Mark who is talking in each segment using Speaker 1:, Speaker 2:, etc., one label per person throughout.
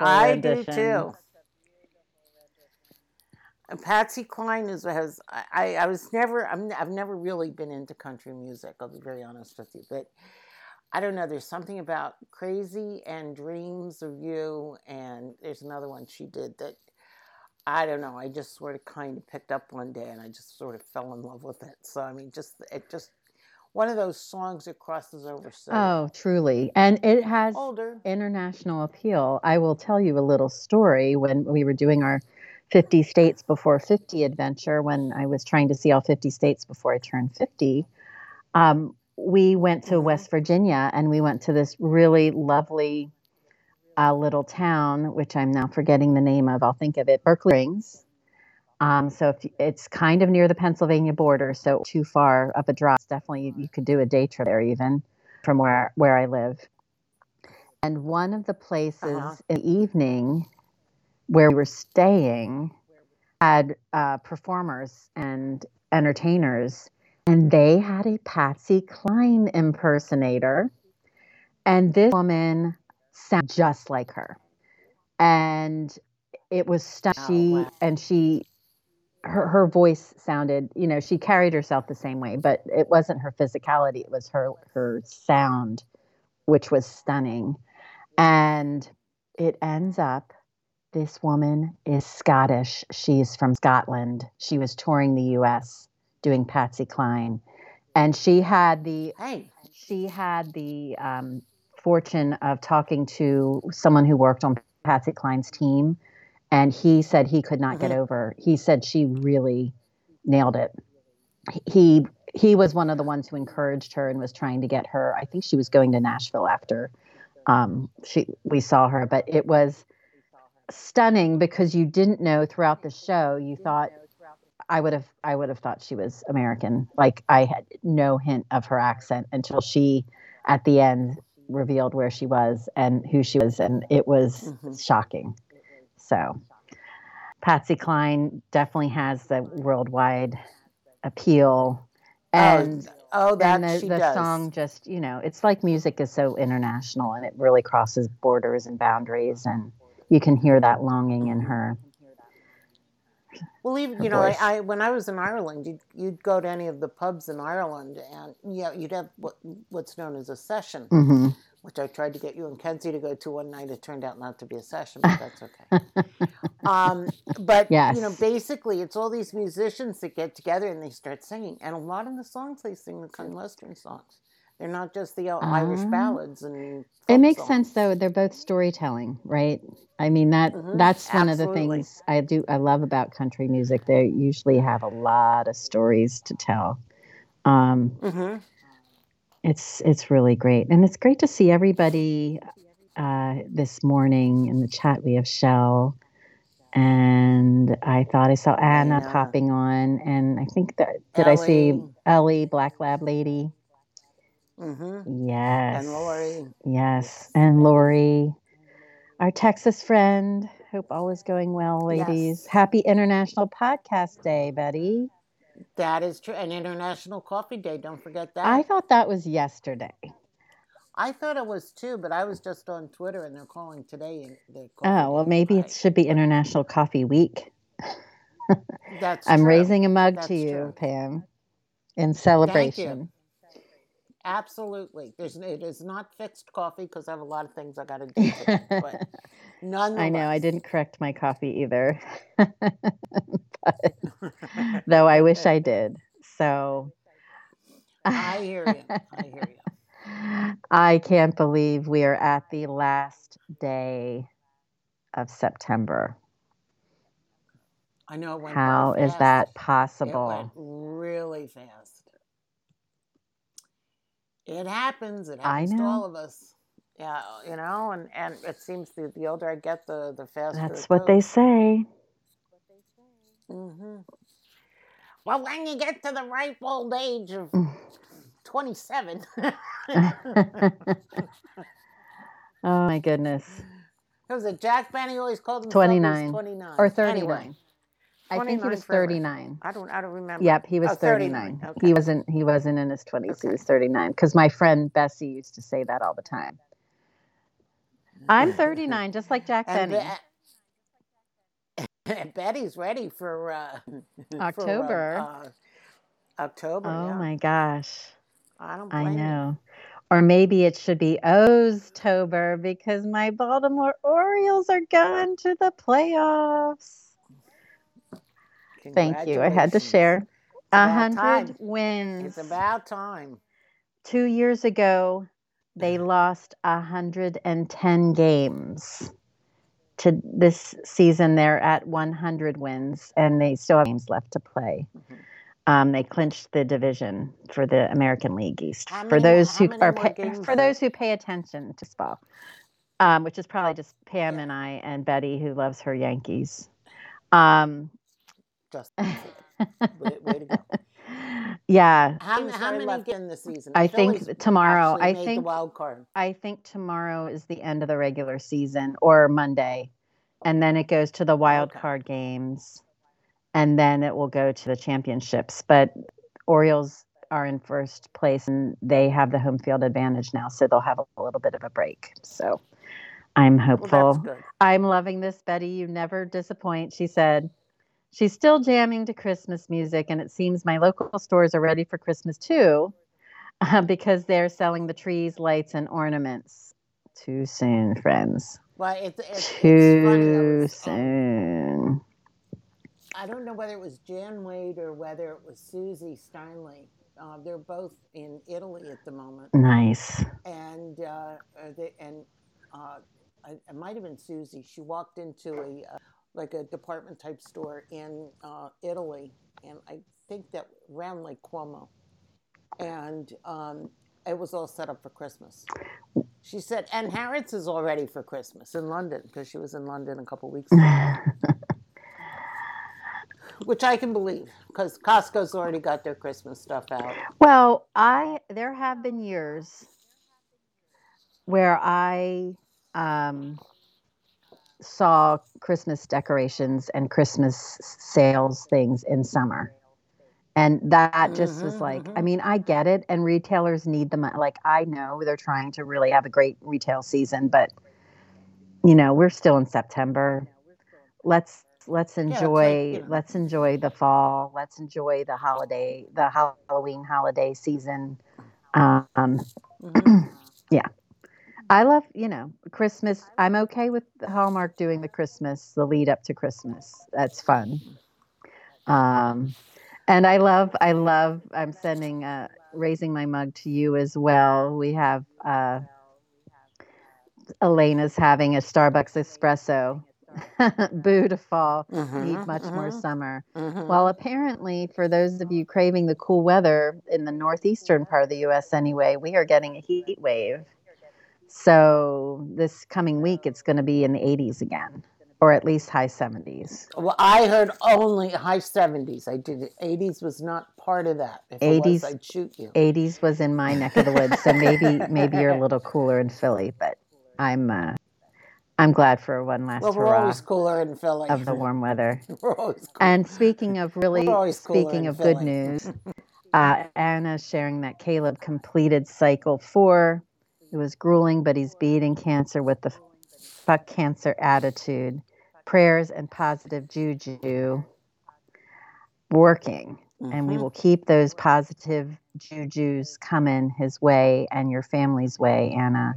Speaker 1: I do too. And Patsy Cline is has I, I was never I'm, I've never really been into country music. I'll be very honest with you, but I don't know. There's something about Crazy and Dreams of You, and there's another one she did that I don't know. I just sort of kind of picked up one day, and I just sort of fell in love with it. So I mean, just it just one of those songs that crosses over so
Speaker 2: Oh, truly. And it has
Speaker 1: older.
Speaker 2: international appeal. I will tell you a little story when we were doing our 50 states before 50 adventure, when I was trying to see all 50 states before I turned 50. Um, we went to
Speaker 1: Mhm.
Speaker 2: West Virginia and we went to this really lovely uh, little town, which I'm now forgetting the name of. I'll think of it Berkeley Springs. Um, so if, it's kind of near the Pennsylvania border, so too far up a drop. Definitely, you, you could do a day trip there, even from where where I live. And one of the places
Speaker 1: Uh-huh.
Speaker 2: in the evening where we were staying had uh, performers and entertainers, and they had a Patsy Cline impersonator, and this woman sounded just like her, and it was stunning.
Speaker 1: Oh,
Speaker 2: She and she her her voice sounded, you know, she carried herself the same way, but it wasn't her physicality, it was her her sound which was stunning. And it ends up this woman is Scottish. She's from Scotland. She was touring the US doing Patsy Cline. And she had the
Speaker 1: Hey,
Speaker 2: she had the um, fortune of talking to someone who worked on Patsy Cline's team, and he said he could not get
Speaker 1: Mhm.
Speaker 2: over. He said she really nailed it. He he was one of the ones who encouraged her and was trying to get her. I think she was going to Nashville after um, she we saw her, but it was stunning because you didn't know throughout the show. You thought I would have I would have thought she was American. Like I had no hint of her accent until she at the end revealed where she was and who she was and it was
Speaker 1: Mhm.
Speaker 2: shocking. So Patsy Cline definitely has the worldwide appeal. And
Speaker 1: oh, that
Speaker 2: and the,
Speaker 1: she
Speaker 2: the song just you know it's like music is so international and it really crosses borders and boundaries and you can hear that longing in her.
Speaker 1: Well, even you know, I. I when I was in Ireland, you'd, you'd go to any of the pubs in Ireland, and you know, you'd have what, what's known as a session,
Speaker 2: hmm
Speaker 1: which I tried to get you and Kenzie to go to one night. It turned out not to be a session, but that's okay. um, but you know, basically, it's all these musicians that get together and they start singing, and a lot of the songs they sing are kind of Western songs. They're not just the Irish
Speaker 2: Ah.
Speaker 1: ballads and.
Speaker 2: it makes
Speaker 1: songs.
Speaker 2: sense though they're both storytelling right i mean that
Speaker 1: Mhm,
Speaker 2: that's one of the things i do i love about country music they usually have a lot of stories to tell um
Speaker 1: Mhm.
Speaker 2: It's it's really great and it's great to see everybody uh, this morning in the chat we have shell and i thought i saw anna popping on and i think that did i see
Speaker 1: Ellie.
Speaker 2: ellie black lab lady
Speaker 1: Mm-hmm.
Speaker 2: yes
Speaker 1: And Lori.
Speaker 2: yes and lori our texas friend hope all is going well ladies
Speaker 1: Yes.
Speaker 2: happy international podcast day betty
Speaker 1: That is true. And International Coffee Day. Don't forget that.
Speaker 2: i thought that was yesterday
Speaker 1: I thought it was too, but I was just on Twitter and they're calling today.
Speaker 2: Oh well maybe it should be international coffee week
Speaker 1: That's
Speaker 2: I'm
Speaker 1: true.
Speaker 2: raising a mug
Speaker 1: That's
Speaker 2: to you,
Speaker 1: true.
Speaker 2: Pam, in celebration.
Speaker 1: Absolutely. There's it is not fixed coffee because I have a lot of things I got to do. Today, but nonetheless,
Speaker 2: I know I didn't correct my coffee either, But- though I wish I did. So
Speaker 1: I hear you. I hear you.
Speaker 2: I can't believe we are at the last day of September.
Speaker 1: I know it went
Speaker 2: How is that possible?
Speaker 1: really fast. It happens. It happens to all of us. Yeah, you know, and and it seems the the older I get, the the faster.
Speaker 2: That's what they say.
Speaker 1: hmm Well, when you get to the ripe old age of
Speaker 2: Mm.
Speaker 1: 27,
Speaker 2: oh my goodness.
Speaker 1: was it Jack Benny always called himself
Speaker 2: 29.
Speaker 1: 29
Speaker 2: Or 39.
Speaker 1: Anyway,
Speaker 2: I think he was 39.
Speaker 1: I don't I don't remember.
Speaker 2: Yep, he was
Speaker 1: Oh,
Speaker 2: 39.
Speaker 1: 39,
Speaker 2: He wasn't he wasn't in his 20s. He was 39 cuz my friend Bessie used to say that all the time. I'm 39, just like Jack
Speaker 1: and,
Speaker 2: Benny.
Speaker 1: Be- and Betty's ready for uh,
Speaker 2: October.
Speaker 1: For, uh, uh, October.
Speaker 2: oh
Speaker 1: yeah.
Speaker 2: my gosh.
Speaker 1: I don't
Speaker 2: I
Speaker 1: blame you.
Speaker 2: know. Or maybe it should be Oztober because my Baltimore Orioles are going to the playoffs. Thank you. I had to share. A hundred wins.
Speaker 1: It's about time.
Speaker 2: Two years ago, they lost a hundred and ten games. To this season, they're at 100 wins, and they still have games left to play.
Speaker 1: Mhm.
Speaker 2: Um, they clinched the division for the American League East.
Speaker 1: How
Speaker 2: for
Speaker 1: many
Speaker 2: those who are pay, for those who pay attention to baseball, um, which is probably just Pam and I and Betty who loves her Yankees. Um,
Speaker 1: Just way, way to go.
Speaker 2: yeah,
Speaker 1: How,
Speaker 3: Teams
Speaker 1: how many
Speaker 3: left-
Speaker 1: get in the season?
Speaker 2: I
Speaker 1: The
Speaker 2: think tomorrow- I think-
Speaker 1: the wild card.
Speaker 2: I think tomorrow is the end of the regular season or Monday. And then it goes to the wild
Speaker 1: Okay.
Speaker 2: card games. And then it will go to the championships. But Orioles are in first place and they have the home field advantage now. So they'll have a little bit of a break. So I'm
Speaker 1: Well,
Speaker 2: hopeful.
Speaker 1: that's good.
Speaker 2: I'm loving this, Betty. You never disappoint. She said she's still jamming to Christmas music, and it seems my local stores are ready for Christmas too, uh, because they're selling the trees, lights, and ornaments. Too soon, friends.
Speaker 1: Well, it's, it's, it's funny.
Speaker 2: Too
Speaker 1: um,
Speaker 2: soon.
Speaker 1: I don't know whether it was Jan Wade or whether it was Susie Steinley. Uh, they're both in Italy at the moment,
Speaker 2: Nice.
Speaker 1: and uh, they, and uh, I, it might have been Susie. She walked into a uh, like a department type store in uh, Italy, and I think that around Lake Como, and um, it was all set up for Christmas. She said, and Harrods is all ready for Christmas in London because she was in London a couple weeks ago. Which I can believe because Costco's already got their Christmas stuff out.
Speaker 2: Well, I there have been years where I um, saw Christmas decorations and Christmas sales things in summer. And that just was
Speaker 1: Mhm,
Speaker 2: like, I
Speaker 1: mhm.
Speaker 2: mean, I get it, and retailers need the money. Like, I know they're trying to really have a great retail season, but you know, we're still in September. Let's let's
Speaker 1: it's like,
Speaker 2: enjoy let's enjoy the fall. Let's enjoy the holiday, the Halloween holiday season. Um,
Speaker 1: Mhm.
Speaker 2: I love, you know, Christmas. I'm okay with Hallmark doing the Christmas, the lead up to Christmas. That's fun. Um, and I love, I love. I'm sending, uh, raising my mug to you as well. We have uh, Elena's having a Starbucks espresso. Beautiful. Need
Speaker 1: Mhm,
Speaker 2: much more
Speaker 1: mhm,
Speaker 2: summer.
Speaker 1: mhm.
Speaker 2: Well, apparently, for those of you craving the cool weather in the northeastern part of the U.S., anyway, we are getting a heat wave. So this coming week, it's going to be in the 80s again, or at least high 70s.
Speaker 1: well, I heard only high seventies. I did it. Eighties was not part of that. If it
Speaker 2: 80s
Speaker 1: was, I'd shoot you.
Speaker 2: 80s was in my neck of the woods, so maybe maybe you're a little cooler in Philly, but I'm uh, I'm glad for one last
Speaker 1: Well, we're always cooler in Philly.
Speaker 2: of the warm weather.
Speaker 1: we're always cool.
Speaker 2: And speaking of really,
Speaker 1: cooler
Speaker 2: speaking
Speaker 1: in
Speaker 2: of good news, uh, Anna's sharing that Caleb completed cycle four. It was grueling, but he's beating cancer with the fuck cancer attitude, prayers, and positive juju working. And we
Speaker 1: Mhm.
Speaker 2: will keep those positive jujus coming his way and your family's way, Anna.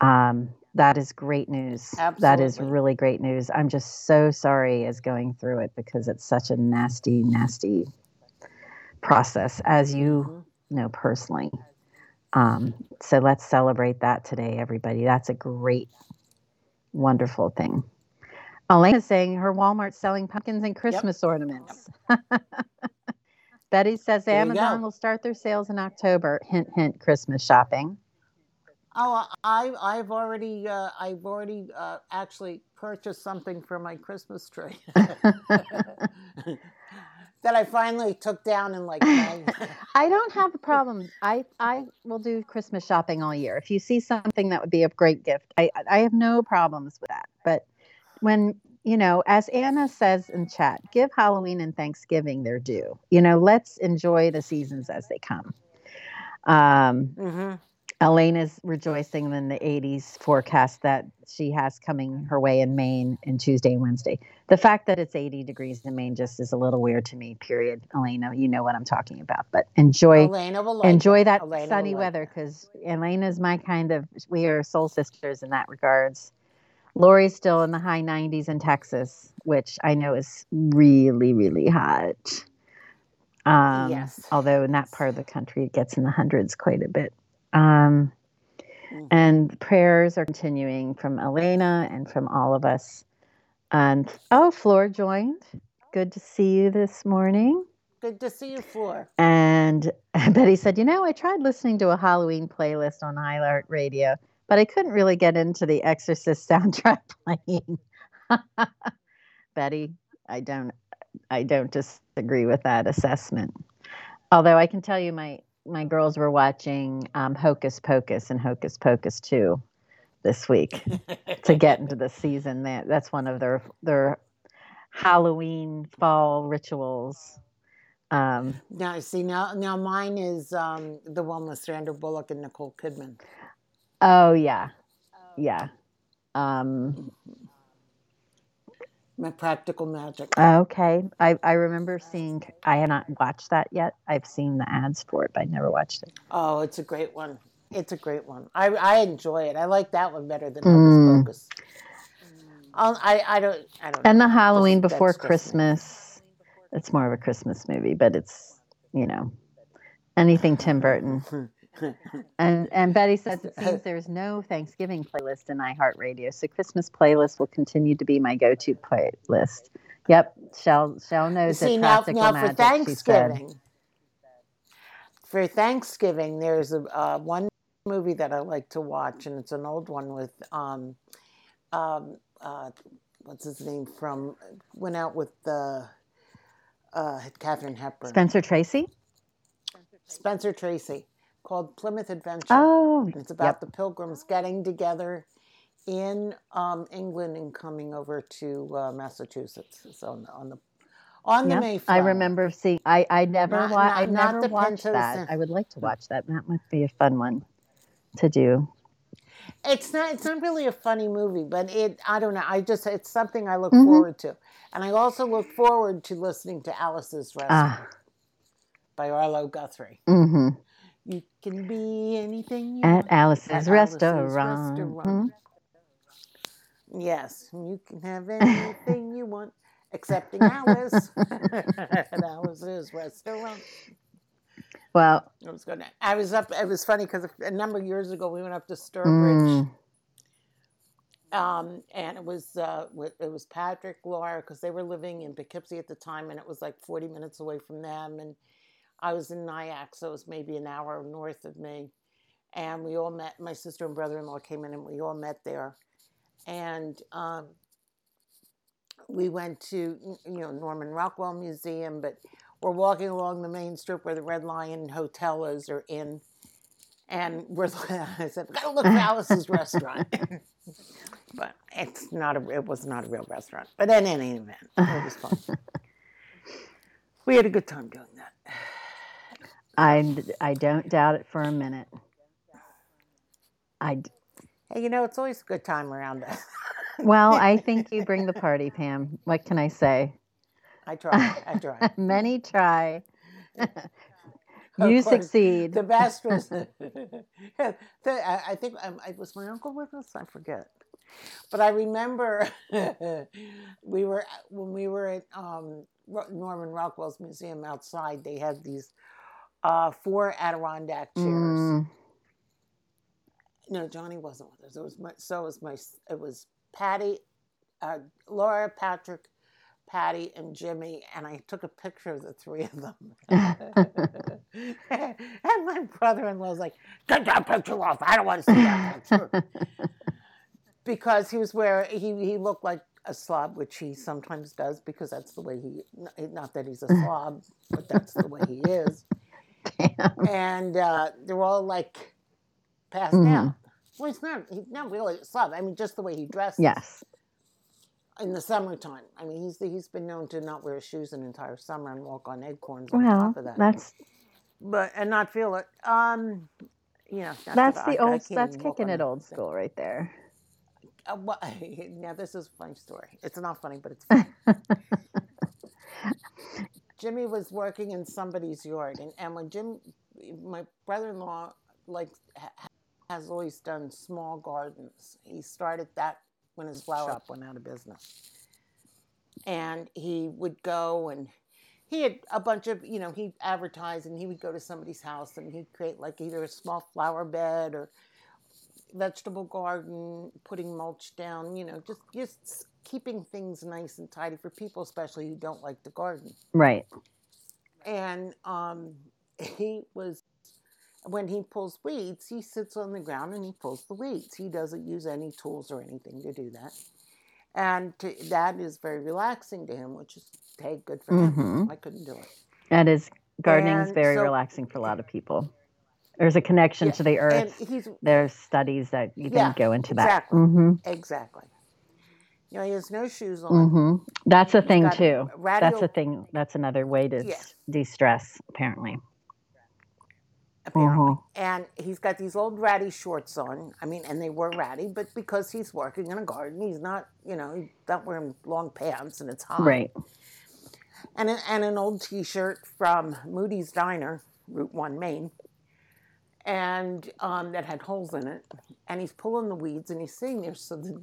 Speaker 2: Um, that is great news. That is really great news. I'm just so sorry as going through it because it's such a nasty, nasty process, as you
Speaker 1: Mhm.
Speaker 2: know personally. Um, so let's celebrate that today, everybody. That's a great, wonderful thing. Elena's saying her Walmart's selling pumpkins and Christmas ornaments. Betty says
Speaker 1: There
Speaker 2: Amazon will start their sales in October. Hint, hint, Christmas shopping.
Speaker 1: Oh, I I've already uh, I've already uh, actually purchased something for my Christmas tree that I finally took down in like
Speaker 2: I don't have a problem. I I will do Christmas shopping all year. If you see something that would be a great gift, I I have no problems with that. But when you know, as Anna says in chat, give Halloween and Thanksgiving their due. You know, let's enjoy the seasons as they come. Um,
Speaker 1: hmm
Speaker 2: is rejoicing in the 80s forecast that she has coming her way in Maine in Tuesday and Wednesday. The fact that it's 80 degrees in Maine just is a little weird to me. Period. Elena, you know what I'm talking about. But enjoy
Speaker 1: Elena like
Speaker 2: enjoy
Speaker 1: it.
Speaker 2: that
Speaker 1: Elena
Speaker 2: sunny
Speaker 1: like
Speaker 2: weather because is my kind of. We are soul sisters in that regards. Lori's still in the high 90s in Texas, which I know is really, really hot. Um,
Speaker 1: Yes.
Speaker 2: Although in that part of the country, it gets in the hundreds quite a bit. Um,
Speaker 1: Mhm.
Speaker 2: and prayers are continuing from Elena and from all of us. And oh, Floor joined. Good to see you this morning.
Speaker 1: Good to see you, Floor.
Speaker 2: And Betty said, You know, I tried listening to a Halloween playlist on iHeart Radio, but I couldn't really get into the Exorcist soundtrack playing. Betty, I don't I don't disagree with that assessment. Although I can tell you my my girls were watching um, Hocus Pocus and Hocus Pocus 2 this week to get into the season. That that's one of their their Halloween fall rituals. Um,
Speaker 1: Now, see, now, now mine is um, the one with Sandra Bullock and Nicole Kidman.
Speaker 2: oh yeah, yeah. Um,
Speaker 1: My practical Magic.
Speaker 2: okay, I I remember seeing. I had not watched that yet. I've seen the ads for it, but I never watched it.
Speaker 1: Oh, it's a great one. It's a great one. I, I enjoy it. I like that one better than
Speaker 2: Mm.
Speaker 1: Hocus Pocus. I'll, I I don't I don't.
Speaker 2: And
Speaker 1: know.
Speaker 2: the Halloween
Speaker 1: That's-
Speaker 2: before
Speaker 1: that's.
Speaker 2: Christmas. It's more of a Christmas movie, but it's you know anything Tim Burton. And and Betty says it seems there's no Thanksgiving playlist in iHeartRadio, so Christmas playlist will continue to be my go-to playlist. Yep, Shell Shell knows
Speaker 1: See
Speaker 2: it.
Speaker 1: now,
Speaker 2: Practical
Speaker 1: now
Speaker 2: magic,
Speaker 1: for. Thanksgiving, for Thanksgiving, there's a uh, one movie that I like to watch, and it's an old one with um, um, uh, what's his name from went out with the uh, Katharine Hepburn,
Speaker 2: Spencer Tracy.
Speaker 1: Spencer Tracy, called Plymouth Adventure.
Speaker 2: Oh,
Speaker 1: it's about
Speaker 2: yep.
Speaker 1: the pilgrims getting together in um, England and coming over to uh, Massachusetts. So on the on the, on the
Speaker 2: Yep,
Speaker 1: Mayflower.
Speaker 2: I remember seeing. I I never
Speaker 1: Not-
Speaker 2: wa-
Speaker 1: not-
Speaker 2: I never
Speaker 1: the
Speaker 2: watched that.
Speaker 1: and-
Speaker 2: I would like to watch that. That must be a fun one to do.
Speaker 1: It's not. It's not really a funny movie, but it. I don't know. I just. It's something I look
Speaker 2: Mhm.
Speaker 1: forward to, and I also look forward to listening to Alice's Restaurant
Speaker 2: Ah,
Speaker 1: by Arlo Guthrie.
Speaker 2: mm-hmm.
Speaker 1: You can be anything you
Speaker 2: At
Speaker 1: want
Speaker 2: Alice's,
Speaker 1: at Alice's
Speaker 2: restaurant.
Speaker 1: restaurant. Yes, you can have anything you want, excepting Alice at Alice's Restaurant.
Speaker 2: Well,
Speaker 1: I was gonna. I was up. It was funny because a number of years ago we went up to Stockbridge.
Speaker 2: mm,
Speaker 1: um, and it was uh, it was Patrick, Laura, because they were living in Poughkeepsie at the time, and it was like forty minutes away from them, and I was in Nyack, so it was maybe an hour north of me, and we all met. My sister and brother-in-law came in, and we all met there, and um, we went to you know Norman Rockwell Museum, but we're walking along the main strip where the Red Lion Hotel is or inn, and we're I said, "We gotta look for Alice's restaurant." but it's not a it was not a real restaurant. But in any event, it was fun. we had a good time doing that.
Speaker 2: I I don't doubt it for a minute. I
Speaker 1: Hey, you know, it's always a good time around us.
Speaker 2: well, I think you bring the party, Pam. What can I say?
Speaker 1: I try. I try.
Speaker 2: Many try. You
Speaker 1: course,
Speaker 2: succeed.
Speaker 1: The best was, the, I I think um, I, was my uncle with us. I forget, but I remember we were when we were at um, Norman Rockwell's museum outside. They had these uh, four Adirondack chairs.
Speaker 2: Mm,
Speaker 1: No, Johnny wasn't with us. It was my, so it was my it was Patty, uh, Laura, Patrick, Patty, and Jimmy, and I took a picture of the three of them. and my brother-in-law was like, "Get that picture off! I don't want to see that picture." because he was where he he looked like a slob, which he sometimes does because that's the way he. Not that he's a slob, but that's the way he is. And uh, they're all like passed
Speaker 2: Mhm.
Speaker 1: out. Well, he's not. He's not really a slob. I mean, just the way he dresses.
Speaker 2: yes.
Speaker 1: In the summertime, I mean, he's he's been known to not wear shoes an entire summer and walk on acorns on
Speaker 2: Well,
Speaker 1: top of that.
Speaker 2: that's
Speaker 1: but and not feel it. Um, you know,
Speaker 2: That's the old. That's kicking it old
Speaker 1: thing.
Speaker 2: school right there.
Speaker 1: Uh, well, now this is a funny story. It's not funny, but it's funny. Jimmy was working in somebody's yard, and, and when Jim, my brother-in-law, like ha- has always done small gardens. He started that when his flower shop went out of business, and he would go and he had a bunch of you know he advertised and he would go to somebody's house and he'd create like either a small flower bed or vegetable garden, putting mulch down, you know, just just keeping things nice and tidy for people, especially who don't like to garden.
Speaker 2: Right.
Speaker 1: And um, he was when he pulls weeds, he sits on the ground and he pulls the weeds. He doesn't use any tools or anything to do that, and to, that is very relaxing to him, which is hey, good for him.
Speaker 2: Mhm.
Speaker 1: I couldn't do it.
Speaker 2: That is gardening is very
Speaker 1: so-
Speaker 2: relaxing for a lot of people. There's a connection
Speaker 1: Yeah,
Speaker 2: to the
Speaker 1: And
Speaker 2: earth. There's studies that even
Speaker 1: Yeah,
Speaker 2: go into that.
Speaker 1: exactly.
Speaker 2: hmm
Speaker 1: exactly. You know, he has no shoes on.
Speaker 2: Mm-hmm. That's a thing too. That's a thing. That's another way to de-stress. Apparently.
Speaker 1: apparently.
Speaker 2: Mhm.
Speaker 1: And he's got these old ratty shorts on. I mean, and they were ratty, but because he's working in a garden, he's not, you know, he's not wearing long pants and it's hot.
Speaker 2: Right.
Speaker 1: And an, and an old T-shirt from Moody's Diner, Route One, Maine, and um, that had holes in it. And he's pulling the weeds, and he's sitting there. So the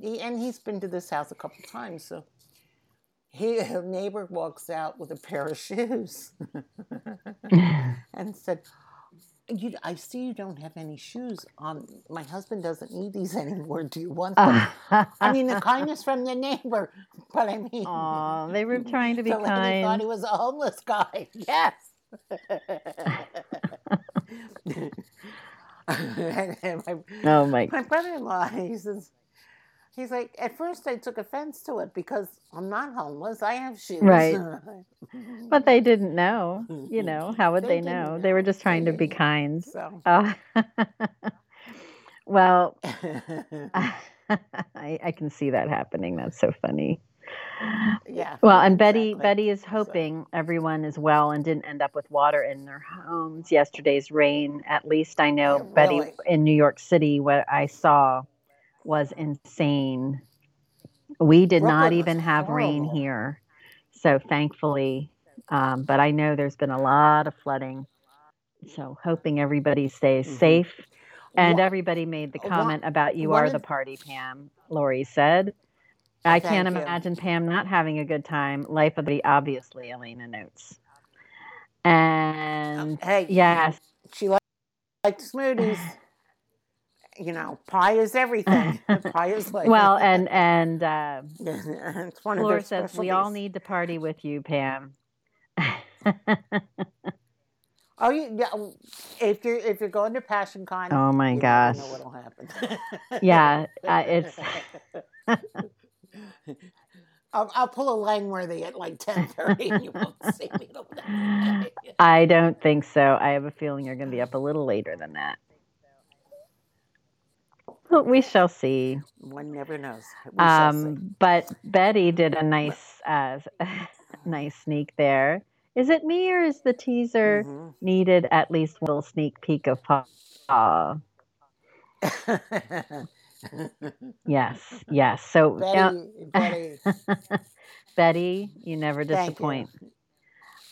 Speaker 1: he, and he's been to this house a couple times. So he a neighbor walks out with a pair of shoes. and said, you, I see you don't have any shoes on. My husband doesn't need these anymore. Do you want them? I mean, the kindness from the neighbor, but I mean,
Speaker 2: Aw, they were trying to be
Speaker 1: the lady thought he was a homeless guy. Yes. and, and my,
Speaker 2: Oh my.
Speaker 1: my brother-in-law, he says, he's like, at first I took offense to it because I'm not homeless. I have shoes.
Speaker 2: Right. But they didn't know. You know, how would
Speaker 1: They
Speaker 2: they,
Speaker 1: didn't
Speaker 2: know? They were just trying
Speaker 1: They
Speaker 2: to be kind.
Speaker 1: so.
Speaker 2: Uh, well, I, I can see that happening. That's so funny.
Speaker 1: yeah.
Speaker 2: Well, and Betty
Speaker 1: exactly.
Speaker 2: Betty is
Speaker 1: So-
Speaker 2: hoping everyone is well and didn't end up with water in their homes. Yesterday's rain, at least I know
Speaker 1: Yeah,
Speaker 2: Betty
Speaker 1: really.
Speaker 2: in New York City, what I saw was insane. We did not
Speaker 1: Brooklyn was
Speaker 2: even have rain here, so thankfully. Um, but I know there's been a lot of flooding, so hoping everybody stays
Speaker 1: Mhm.
Speaker 2: safe. And
Speaker 1: Wha-
Speaker 2: everybody made the
Speaker 1: One-
Speaker 2: comment about you
Speaker 1: one
Speaker 2: are
Speaker 1: of-
Speaker 2: the party, Pam. Lori said. I can't
Speaker 1: you.
Speaker 2: imagine Pam not having a good time. Life of the obviously Elena notes. And
Speaker 1: hey,
Speaker 2: yes,
Speaker 1: she likes, smoothies. You know, pie is everything. pie is like
Speaker 2: well, and and uh,
Speaker 1: it's one of
Speaker 2: Flora
Speaker 1: their
Speaker 2: says we all need to party with you, Pam.
Speaker 1: Oh, you, yeah. If you're if you're going to Passion Con,
Speaker 2: oh my
Speaker 1: you
Speaker 2: gosh.
Speaker 1: know what'll happen.
Speaker 2: Yeah, uh, it's
Speaker 1: I'll, I'll pull a Langworthy at like ten thirty. You won't see me.
Speaker 2: I don't think so. I have a feeling you're going to be up a little later than that. We shall see.
Speaker 1: One never knows.
Speaker 2: Um, but Betty did a nice, uh, nice sneak there. Is it me or is the teaser
Speaker 1: Mhm.
Speaker 2: needed at least a little sneak peek of Paul? Yes, yes. So
Speaker 1: Betty, Betty,
Speaker 2: Betty, you never
Speaker 1: thank you.
Speaker 2: disappoint.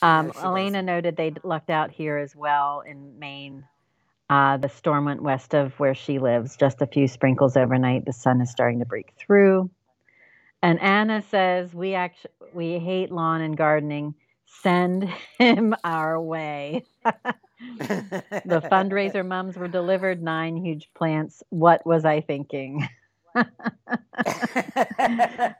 Speaker 2: Um, Elena noted they lucked out here as well in Maine. Uh, the storm went west of where she lives, just a few sprinkles overnight. The sun is starting to break through. And Anna says, "We actually we hate lawn and gardening. Send him our way." the fundraiser mums were delivered nine huge plants. What was I thinking?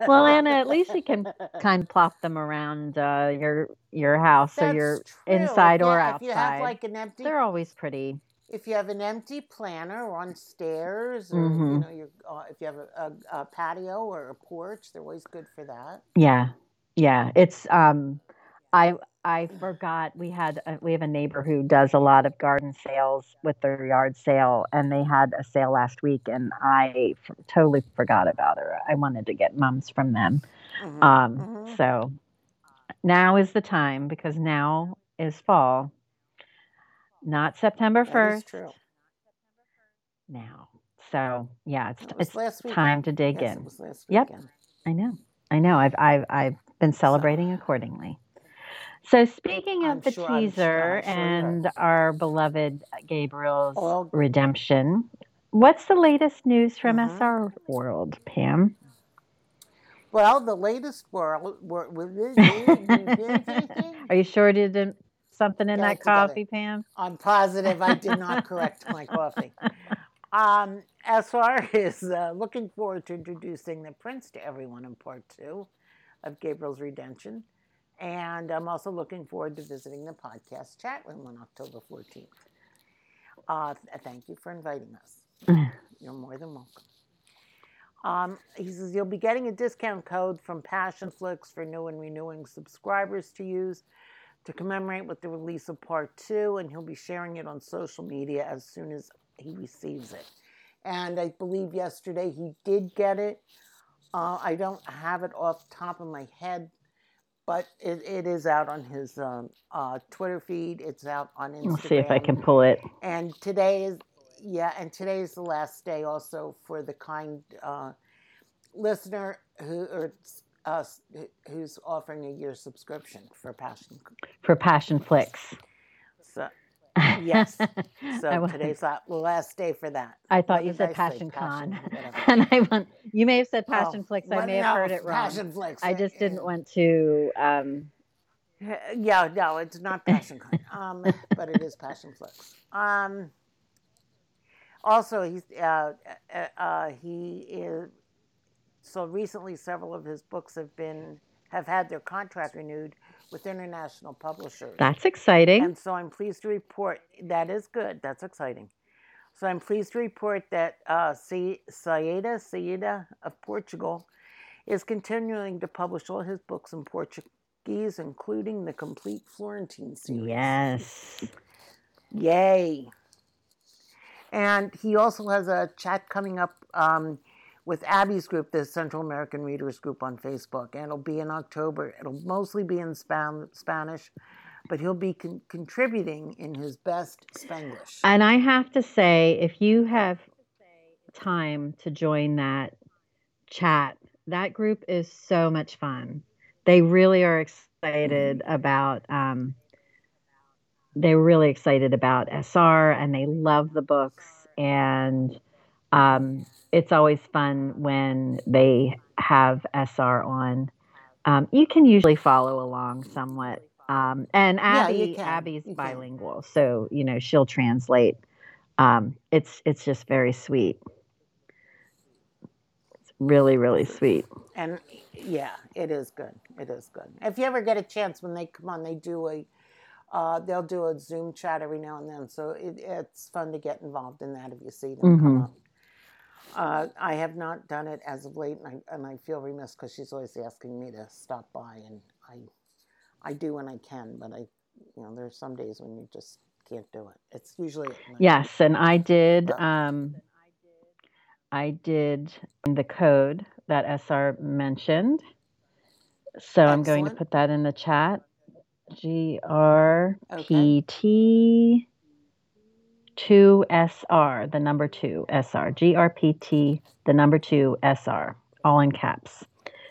Speaker 2: Well, Anna, at least you can kind of plop them around uh, your your house or
Speaker 1: That's
Speaker 2: your
Speaker 1: true.
Speaker 2: inside or
Speaker 1: If you have
Speaker 2: outside.
Speaker 1: like an empty,
Speaker 2: They're always pretty.
Speaker 1: If you have an empty planter on stairs, or you
Speaker 2: Mhm.
Speaker 1: know, your uh, if you have a, a, a patio or a porch, they're always good for that.
Speaker 2: Yeah, yeah. It's um, I I forgot we had a, we have a neighbor who does a lot of garden sales with their yard sale, and they had a sale last week, and I f- totally forgot about her. I wanted to get mums from them.
Speaker 1: Mhm,
Speaker 2: Um,
Speaker 1: mhm.
Speaker 2: so now is the time because now is fall. Not September first.
Speaker 1: true.
Speaker 2: Now, so yeah, it's it's
Speaker 1: last weekend.
Speaker 2: time to dig
Speaker 1: Yes,
Speaker 2: in.
Speaker 1: it
Speaker 2: Yep. I know. I know. I've I've I've been celebrating accordingly. So speaking of
Speaker 1: I'm
Speaker 2: the
Speaker 1: sure-
Speaker 2: teaser
Speaker 1: sure
Speaker 2: and our beloved Gabriel's redemption, what's the latest news from
Speaker 1: Mhm.
Speaker 2: SR World, Pam?
Speaker 1: Well, the latest world. wor-
Speaker 2: Are you sure you didn't something in that coffee, Pam?
Speaker 1: I'm positive I did not correct my coffee. Um, SR is uh, looking forward to introducing the prince to everyone in part two of Gabriel's Redemption. And I'm also looking forward to visiting the podcast chat room on October 14th. Uh, th- thank you for inviting us. You're more than welcome. Um, he says you'll be getting a discount code from Passion Flix for new and renewing subscribers to use to commemorate with the release of part two, and he'll be sharing it on social media as soon as he receives it. And I believe yesterday he did get it. Uh, I don't have it off top of my head, but it, it is out on his um, uh, Twitter feed. It's out on Instagram.
Speaker 2: Let's see if I can pull it.
Speaker 1: And today is, yeah, and today is the last day also for the kind uh, listener who or uh, who's offering a year subscription for Passion.
Speaker 2: For Passion Flix.
Speaker 1: So yes, so today's the last day for that.
Speaker 2: I thought
Speaker 1: What
Speaker 2: you said? Passion
Speaker 1: Passion,
Speaker 2: Con. and I went, you may have said
Speaker 1: Oh,
Speaker 2: Passion Flix. I may have heard it wrong.
Speaker 1: Passion Flix.
Speaker 2: I
Speaker 1: uh,
Speaker 2: just didn't
Speaker 1: uh,
Speaker 2: want to. Um,
Speaker 1: Yeah, no, it's not Passion Con, um, but it is Passion Flix. Um, also, he's uh, uh, uh, he is so recently. Several of his books have been have had their contract renewed with international publishers.
Speaker 2: that's exciting.
Speaker 1: And so I'm pleased to report that is good. That's exciting. So I'm pleased to report that uh, Saeda Saeda of Portugal is continuing to publish all his books in Portuguese, including the complete Florentine series.
Speaker 2: Yes.
Speaker 1: Yay. And he also has a chat coming up um, with Abby's group, the Central American Readers Group on Facebook, and it'll be in October. It'll mostly be in Span- Spanish, but he'll be con- contributing in his best Spanglish.
Speaker 2: And I have to say, if you have time to join that chat, that group is so much fun. They really are excited about. Um, they're really excited about SR, and they love the books. And um, it's always fun when they have SR on. Um, you can usually follow along somewhat. Um, and Abby,
Speaker 1: can.
Speaker 2: Abby's
Speaker 1: You can.
Speaker 2: bilingual, so you know she'll translate. Um, it's it's just very sweet. It's really really sweet.
Speaker 1: And yeah, it is good. It is good. If you ever get a chance when they come on, they do a, uh, they'll do a Zoom chat every now and then. So it, it's fun to get involved in that if you see them come
Speaker 2: Mhm.
Speaker 1: up. Uh, I have not done it as of late, and I, and I feel remiss because she's always asking me to stop by, and I, I do when I can, but I, you know, there's some days when you just can't do it. It's usually.
Speaker 2: Yes, and I did. Um, I did the code that SR mentioned. So I'm going to put that in the chat. G R P T two S R, the number two SR, GRPT, the number two SR, all in caps.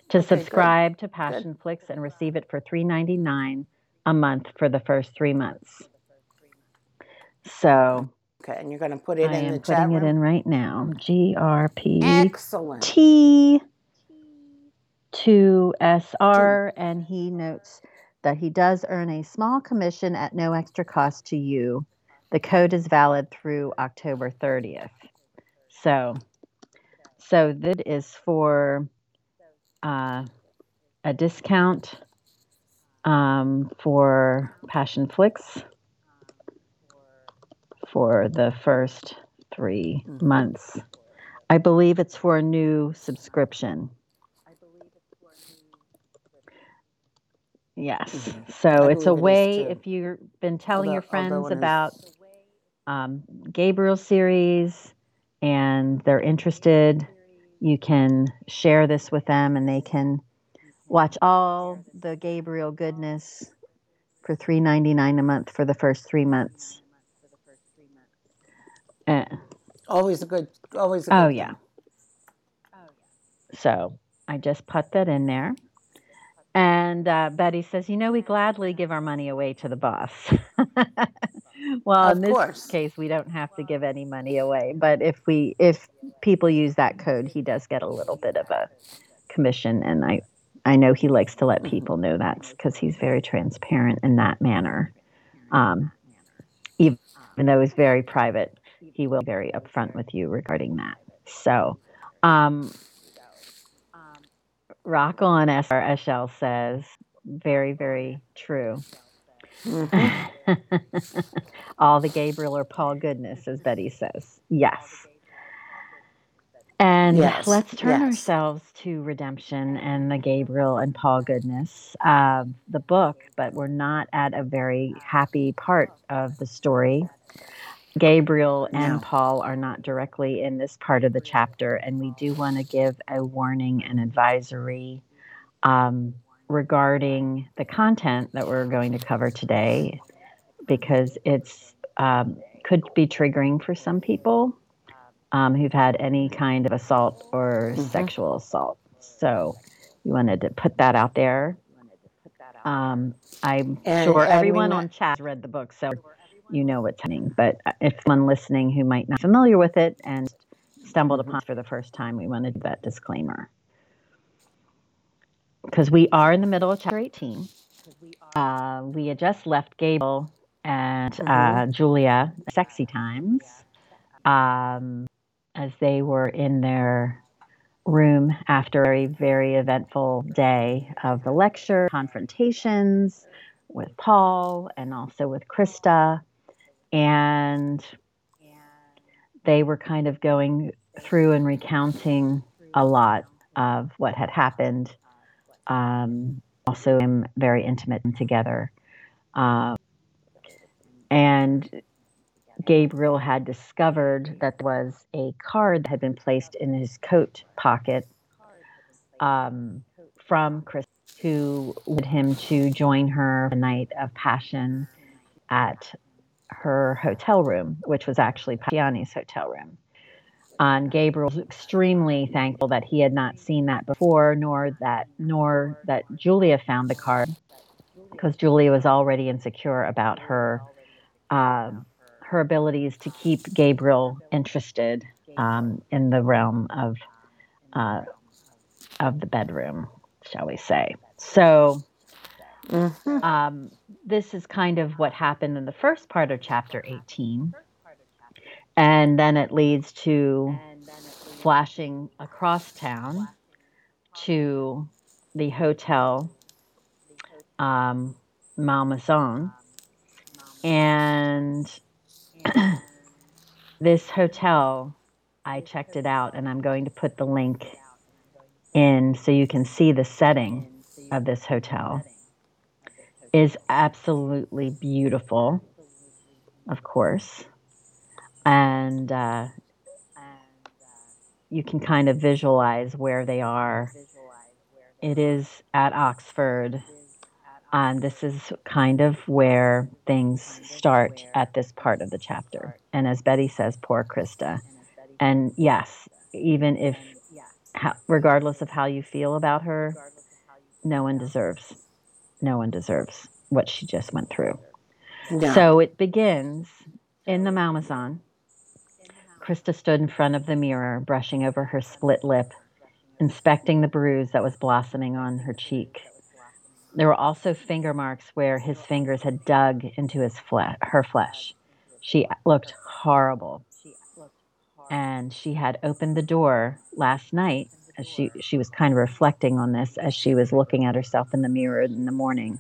Speaker 2: To
Speaker 1: Okay, good.
Speaker 2: subscribe to Passion Flix and receive it for three ninety nine a month for the first three months. So
Speaker 1: Okay, and you're going to put it
Speaker 2: I
Speaker 1: in the chat I am
Speaker 2: putting it in right now. G R P
Speaker 1: Excellent.
Speaker 2: T to SR, and he notes that he does earn a small commission at no extra cost to you. The code is valid through October 30th. So, so that is for uh, a discount um, for Passion Flix for the first 3
Speaker 1: Mhm.
Speaker 2: months. I believe it's for a new subscription. Yes.
Speaker 1: Mhm.
Speaker 2: So it's a way if you've been telling your
Speaker 1: Although- although
Speaker 2: friends
Speaker 1: it is-
Speaker 2: about um, Gabriel series and they're interested, you can share this with them and they can watch all the Gabriel goodness for three ninety nine a month for the first three months. Eh,
Speaker 1: Always a good. Always. A
Speaker 2: oh yeah. So I just put that in there. And uh, Betty says, you know, we gladly give our money away to the boss. well,
Speaker 1: Of
Speaker 2: in this
Speaker 1: course.
Speaker 2: case, we don't have to give any money away. But if we, if people use that code, he does get a little bit of a commission. And I, I know he likes to let
Speaker 1: Mhm.
Speaker 2: people know that because he's very transparent in that manner. Um, even though it's very private, he will be very upfront with you regarding that. So, um, rock on, as our Eshel says. Very, very true.
Speaker 1: Mhm.
Speaker 2: All the Gabriel or Paul goodness, as Betty says. Yes. And
Speaker 1: Yes,
Speaker 2: let's turn
Speaker 1: yes.
Speaker 2: ourselves to redemption and the Gabriel and Paul goodness of the book, but we're not at a very happy part of the story. Gabriel and
Speaker 1: No.
Speaker 2: Paul are not directly in this part of the chapter, and we do want to give a warning and advisory um, regarding the content that we're going to cover today, because it's um, could be triggering for some people um, who've had any kind of assault or
Speaker 1: Mhm.
Speaker 2: sexual assault. So we wanted to put that out there. Um, I'm
Speaker 1: And-
Speaker 2: sure
Speaker 1: and
Speaker 2: everyone on chat has read the book, so you know what's happening. But if someone listening who might not be familiar with it and stumbled upon it for the first time, we wanted that disclaimer. Because we are in the middle of chapter 18. Uh, we had just left Gable and uh,
Speaker 1: Mhm.
Speaker 2: Julia sexy times um, as they were in their room after a very, very eventful day of the lecture, confrontations with Paul and also with Krista. And they were kind of going through and recounting a lot of what had happened. Um, also, am very intimate together. Uh, and Gabriel had discovered that there was a card that had been placed in his coat pocket um, from Chris, who wanted him to join her the night of passion at her hotel room, which was actually Pacciani's hotel room. And Gabriel was extremely thankful that he had not seen that before, nor that nor that Julia found the card, because Julia was already insecure about her um, her abilities to keep Gabriel interested um, in the realm of uh, of the bedroom, shall we say? So
Speaker 1: Mhm.
Speaker 2: um, this is kind of what happened in the first part of chapter 18. And then it leads to flashing across town to the hotel um, Malmaison. And this hotel, I checked it out and I'm going to put the link in so you can see the setting of this hotel is absolutely beautiful, of course. And uh, you can kind of visualize where they are. It is at Oxford. And this is kind of where things start at this part of the chapter. And as Betty says, poor Krista. And yes, even if, regardless of how you feel about her, no one deserves, no one deserves what she just went through.
Speaker 1: No.
Speaker 2: So it begins in the Malmaison. Krista stood in front of the mirror, brushing over her split lip, inspecting the bruise that was blossoming on her cheek. There were also finger marks where his fingers had dug into his fle- her flesh. She looked horrible. And she had opened the door last night as she, she was kind of reflecting on this as she was looking at herself in the mirror in the morning.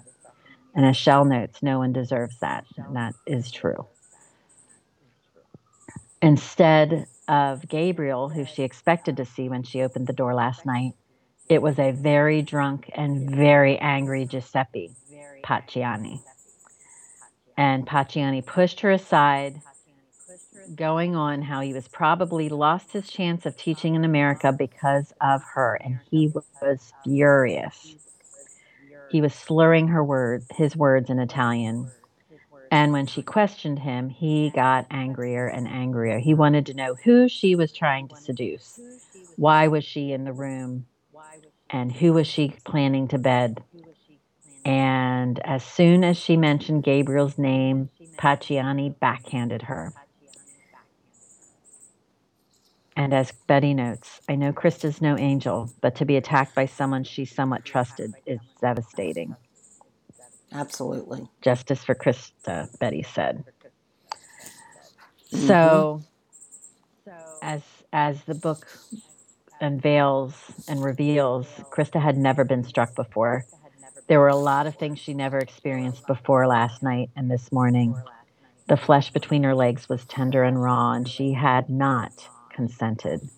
Speaker 2: And as Shell notes, no one deserves that. And that is true. Instead of Gabriel, who she expected to see when she opened the door last night, it was a very drunk and very angry Giuseppe Pacciani. And Pacciani pushed her aside, going on how he was probably lost his chance of teaching in America because of her, and he was furious. He was slurring her word, his words in Italian, And when she questioned him, he got angrier and angrier. He wanted to know who she was trying to seduce. Why was she in the room? And who was she planning to bed? And as soon as she mentioned Gabriel's name, Pacciani backhanded her. And as Betty notes, I know Krista's no angel, but to be attacked by someone she somewhat trusted is devastating.
Speaker 1: Absolutely.
Speaker 2: Justice for Krista, Betty said. Mm-hmm. So as as the book unveils and reveals, Krista had never been struck before. There were a lot of things she never experienced before last night and this morning. The flesh between her legs was tender and raw, and she had not consented.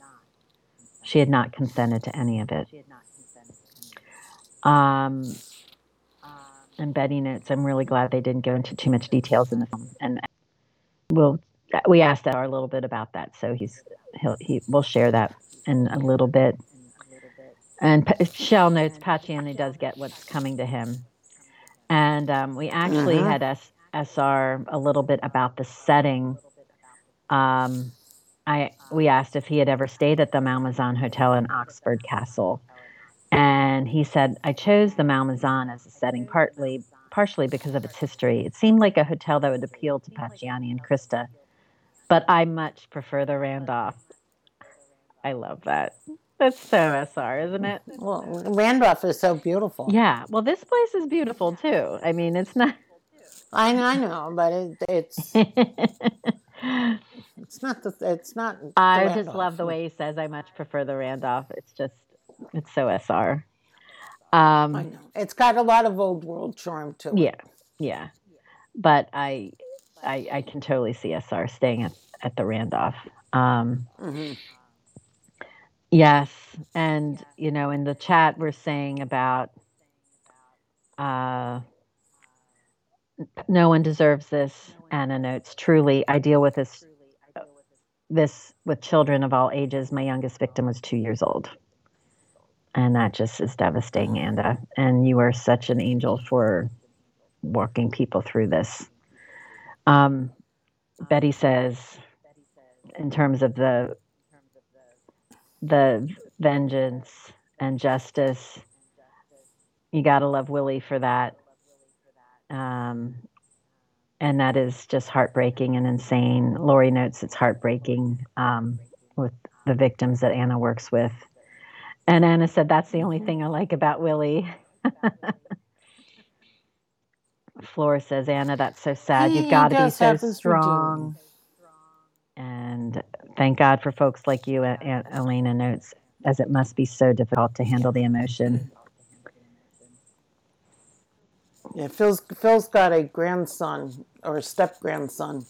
Speaker 2: She had not consented to any of it. Um, and it. notes, I'm really glad they didn't go into too much details in the film. And we'll, we asked our a little bit about that, so he's he'll he will share that in a little bit. And P- Shell notes Pacciani does get what's coming to him, and um, we actually mm-hmm. had S- SR a little bit about the setting. Um, I we asked if he had ever stayed at the Malmaison Hotel in Oxford Castle, and he said, "I chose the Malmaison as a setting partly partially because of its history. It seemed like a hotel that would appeal to Pacciani and Krista, but I much prefer the Randolph. I love that. That's so SR, isn't it?
Speaker 1: Well, Randolph is so beautiful.
Speaker 2: Yeah. Well, this place is beautiful too. I mean, it's not.
Speaker 1: I I know, but it, it's it's not the it's not.
Speaker 2: I Randolph. just love the way he says, "I much prefer the Randolph." It's just it's so SR.
Speaker 1: Um, I know it's got a lot of old world charm to it.
Speaker 2: Yeah, yeah, but I I, I can totally see SR staying at at the Randolph. Um, mm-hmm. Yes, and you know, in the chat we're saying about uh, no one deserves this. Anna notes, truly, I deal with this this with children of all ages. My youngest victim was two years old, and that just is devastating, Anna. And you are such an angel for walking people through this. Um, Betty says, in terms of the the vengeance and justice. You got to love Willie for that. Um, and that is just heartbreaking and insane. Lori notes it's heartbreaking um, with the victims that Anna works with. And Anna said, That's the only thing I like about Willie. Flora says, Anna, that's so sad. You've got to be so strong. And thank God for folks like you, Aunt Elena notes, as it must be so difficult to handle the emotion.
Speaker 1: Yeah, Phil's Phil's got a grandson or a step grandson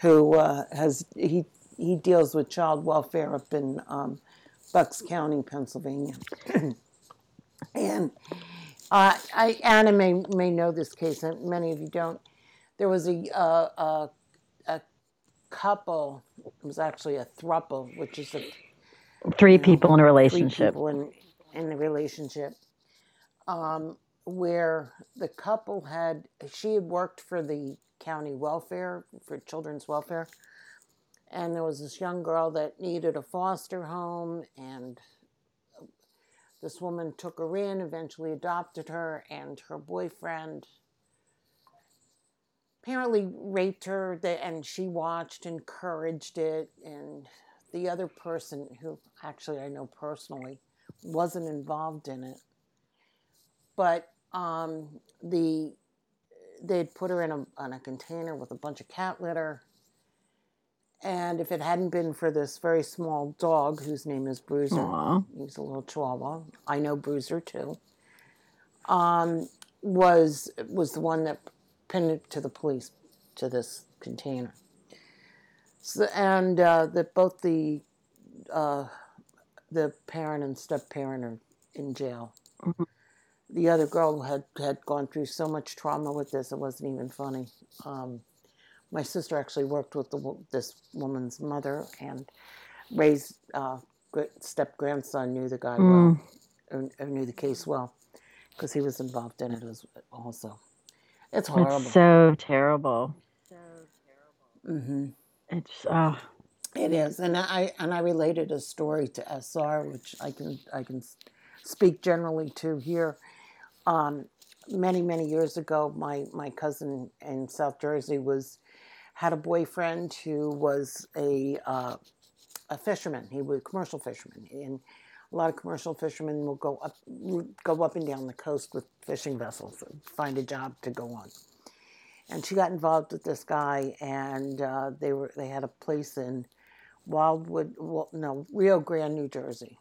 Speaker 1: who uh, has he he deals with child welfare up in um, Bucks County, Pennsylvania, and uh, I Anna may may know this case, and many of you don't. There was a, uh, a couple, it was actually a thruple, which is a
Speaker 2: three people in a relationship.
Speaker 1: Three people in, in the relationship. Um, where the couple had, she had worked for the county welfare, for children's welfare. And there was this young girl that needed a foster home, and this woman took her in, eventually adopted her, and her boyfriend apparently raped her and she watched encouraged it and the other person who actually i know personally wasn't involved in it. But um, the they'd put her in a, on a container with a bunch of cat litter and if it hadn't been for this very small dog whose name is bruiser Aww. he's a little chihuahua i know bruiser too um, was was the one that pinned it to the police to this container. So, and uh, that both the uh, the parent and step parent are in jail. Mm-hmm. The other girl had had gone through so much trauma with this; it wasn't even funny. Um, my sister actually worked with the, this woman's mother and raised uh, step grandson knew the guy mm. well, or, or, knew the case well, because he was involved in it as also It's horrible.
Speaker 2: It's so terrible.
Speaker 1: hmm
Speaker 2: It's oh
Speaker 1: It is, and I and I related a story to SR, which I can I can speak generally to here. Um, many many years ago, my my cousin in South Jersey was had a boyfriend who was a uh, a fisherman. He was a commercial fisherman, and a lot of commercial fishermen will go up go up and down the coast with fishing vessels, find a job to go on. And she got involved with this guy, and uh, they were they had a place in Wildwood, well, no, Rio Grande, New Jersey,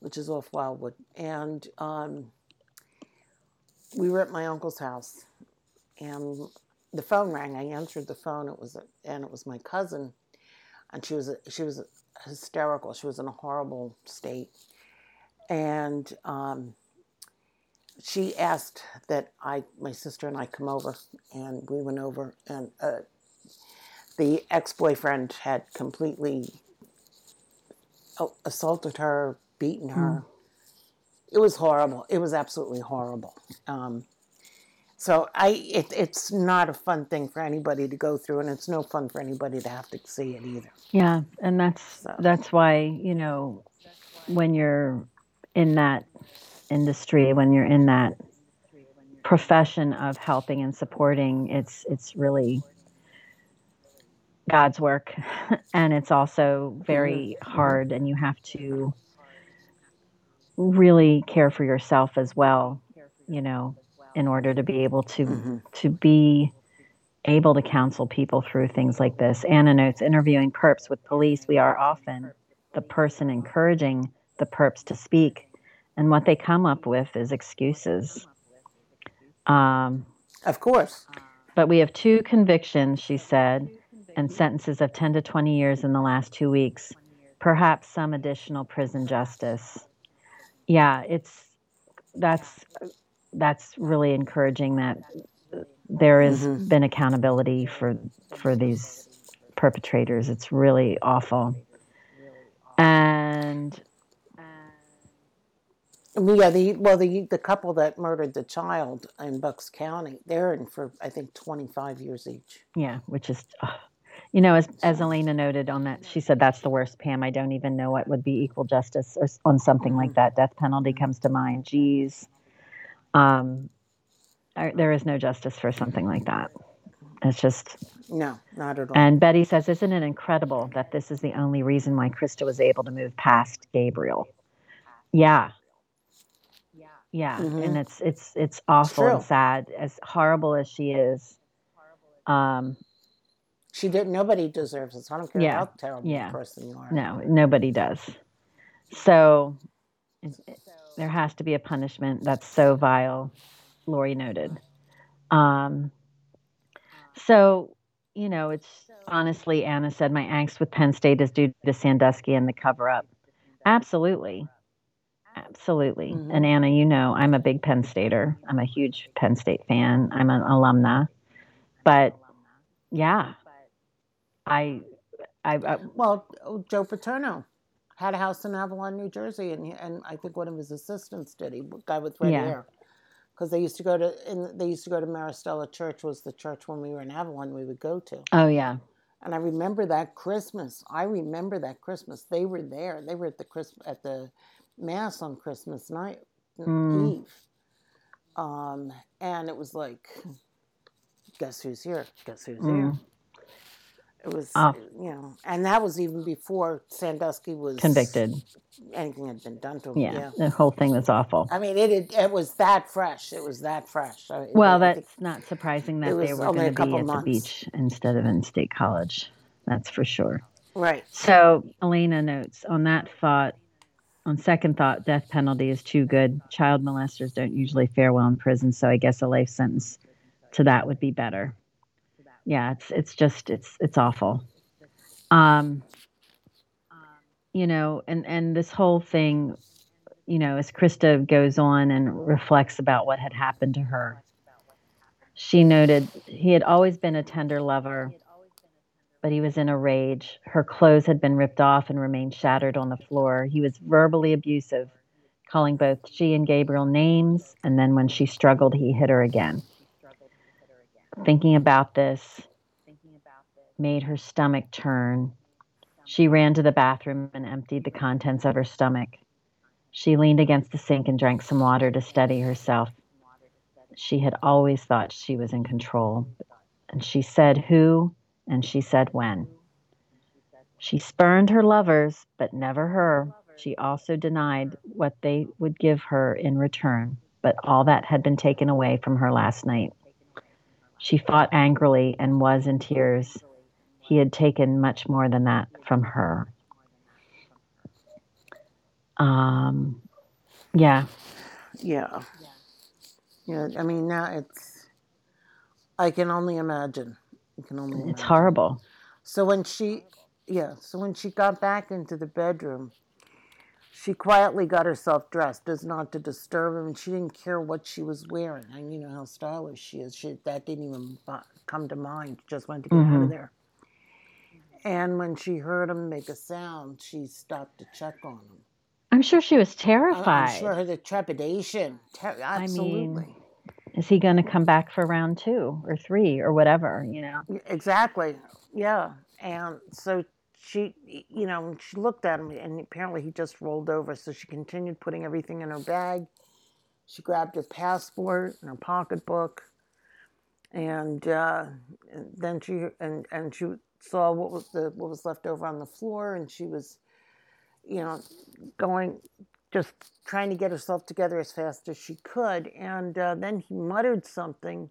Speaker 1: which is off Wildwood. And um, we were at my uncle's house, and the phone rang. I answered the phone. It was, and it was my cousin, and she was she was hysterical. She was in a horrible state, and um, she asked that I, my sister and I, come over, and we went over, and uh, the ex-boyfriend had completely assaulted her, beaten her. Mm. It was horrible. It was absolutely horrible. Um, so I, it, it's not a fun thing for anybody to go through, and it's no fun for anybody to have to see it either.
Speaker 2: Yeah, and that's so. that's why you know when you're in that industry, when you're in that profession of helping and supporting, it's it's really God's work, and it's also very mm-hmm. hard, and you have to really care for yourself as well, you know, in order to be able to mm-hmm. to be able to counsel people through things like this. Anna notes interviewing perps with police, we are often the person encouraging the perps to speak, and what they come up with is excuses.
Speaker 1: Um, of course.
Speaker 2: But we have two convictions, she said and sentences of 10 to 20 years in the last two weeks, perhaps some additional prison justice. Yeah, it's that's that's really encouraging that there has mm-hmm. been accountability for for these perpetrators. It's really awful. And
Speaker 1: yeah, the well the the couple that murdered the child in Bucks County, they're in for I think twenty five years each.
Speaker 2: Yeah, which is you know, as as Elena noted on that, she said that's the worst. Pam, I don't even know what would be equal justice or, on something like that. Death penalty comes to mind. Geez, um, there is no justice for something like that. It's just
Speaker 1: no, not at all.
Speaker 2: And Betty says, "Isn't it incredible that this is the only reason why Krista was able to move past Gabriel?" Yeah, yeah, mm-hmm. and it's it's it's awful it's and sad. As horrible as she is, um,
Speaker 1: she did. Nobody deserves this. I don't care yeah. how terrible yeah. person you are.
Speaker 2: No, nobody does. So it, there has to be a punishment that's so vile. Lori noted. Um, so you know, it's honestly, Anna said, my angst with Penn State is due to Sandusky and the cover up. Absolutely. Absolutely. Mm-hmm. And Anna, you know, I'm a big Penn Stater. I'm a huge Penn State fan. I'm an alumna. But yeah, I, I, I
Speaker 1: well, Joe Paterno had a house in Avalon, New Jersey, and and I think one of his assistants did. He guy with red yeah. hair, because they used to go to in they used to go to Maristella Church was the church when we were in Avalon we would go to.
Speaker 2: Oh yeah.
Speaker 1: And I remember that Christmas. I remember that Christmas. They were there. They were at the Christ at the mass on Christmas night mm. Eve. Um, and it was like, guess who's here? Guess who's mm. here? It was, oh. you know, and that was even before Sandusky was
Speaker 2: convicted.
Speaker 1: Anything had been done to
Speaker 2: him. Yeah, yeah. the whole thing was awful.
Speaker 1: I mean, it it, it was that fresh. It was that fresh. I
Speaker 2: well, it, that's not surprising that they were going to be at months. the beach instead of in State College. That's for sure.
Speaker 1: Right.
Speaker 2: So Elena notes on that thought. On second thought, death penalty is too good. Child molesters don't usually fare well in prison, so I guess a life sentence to that would be better yeah, it's it's just it's it's awful. Um, you know, and and this whole thing, you know, as Krista goes on and reflects about what had happened to her, she noted he had always been a tender lover, but he was in a rage. Her clothes had been ripped off and remained shattered on the floor. He was verbally abusive, calling both she and Gabriel names, and then when she struggled, he hit her again. Thinking about this made her stomach turn. She ran to the bathroom and emptied the contents of her stomach. She leaned against the sink and drank some water to steady herself. She had always thought she was in control. And she said who, and she said when. She spurned her lovers, but never her. She also denied what they would give her in return, but all that had been taken away from her last night. She fought angrily and was in tears. He had taken much more than that from her. Um, yeah.
Speaker 1: Yeah. Yeah. I mean, now it's, I can only imagine. You can only imagine.
Speaker 2: It's horrible.
Speaker 1: So when she, yeah, so when she got back into the bedroom, she quietly got herself dressed as not to disturb him. She didn't care what she was wearing. And you know how stylish she is. She, that didn't even come to mind. She just wanted to get mm-hmm. out of mm-hmm. there. And when she heard him make a sound, she stopped to check on him.
Speaker 2: I'm sure she was terrified.
Speaker 1: I'm sure her the trepidation. Ter- absolutely. I mean,
Speaker 2: is he going to come back for round two or three or whatever? You know.
Speaker 1: Exactly. Yeah. And so she, you know, she looked at him, and apparently he just rolled over. So she continued putting everything in her bag. She grabbed her passport and her pocketbook, and, uh, and then she and and she saw what was the what was left over on the floor, and she was, you know, going just trying to get herself together as fast as she could. And uh, then he muttered something,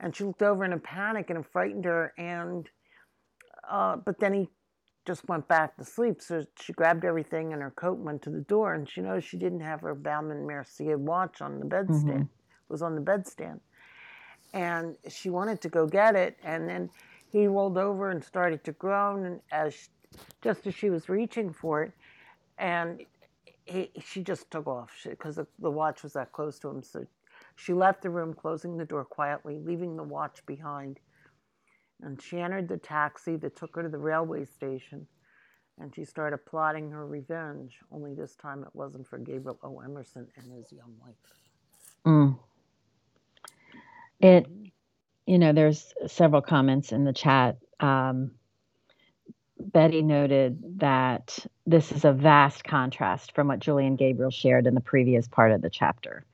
Speaker 1: and she looked over in a panic, and it frightened her. And uh, but then he just went back to sleep. So she grabbed everything in her coat, and went to the door, and she noticed she didn't have her Baume & Mercier watch on the bedstand. Mm-hmm. It was on the bedstand, and she wanted to go get it, and then he rolled over and started to groan, and as just as she was reaching for it, and he, she just took off because the, the watch was that close to him. So she left the room, closing the door quietly, leaving the watch behind. And she entered the taxi that took her to the railway station, and she started plotting her revenge. Only this time it wasn't for Gabriel O. Emerson and his young wife.
Speaker 2: Mm. It, you know, there's several comments in the chat. Um, Betty noted that this is a vast contrast from what Julian Gabriel shared in the previous part of the chapter.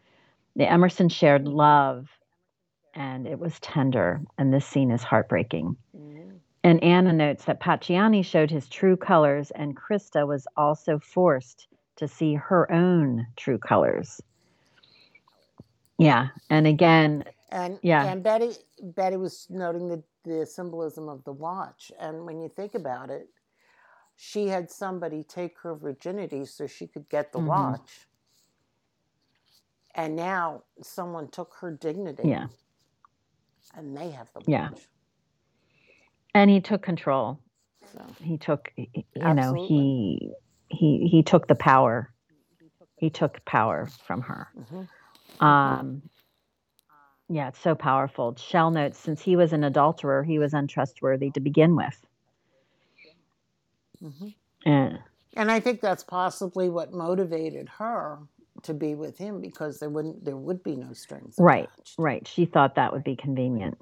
Speaker 2: The Emerson shared love and it was tender, and this scene is heartbreaking. Mm-hmm. And Anna notes that Pacciani showed his true colors, and Krista was also forced to see her own true colors. Yeah, and again,
Speaker 1: and
Speaker 2: yeah,
Speaker 1: and Betty Betty was noting the the symbolism of the watch, and when you think about it, she had somebody take her virginity so she could get the mm-hmm. watch, and now someone took her dignity.
Speaker 2: Yeah,
Speaker 1: and they have the watch.
Speaker 2: Yeah, and he took control. So. He took, you Absolutely. know, he he he took the power. He took power from her. Mm-hmm. Um, yeah, it's so powerful. Shell notes since he was an adulterer, he was untrustworthy to begin with.
Speaker 1: Mm-hmm. And, and I think that's possibly what motivated her to be with him because there wouldn't there would be no strings.
Speaker 2: Right, attached. right. She thought that would be convenient.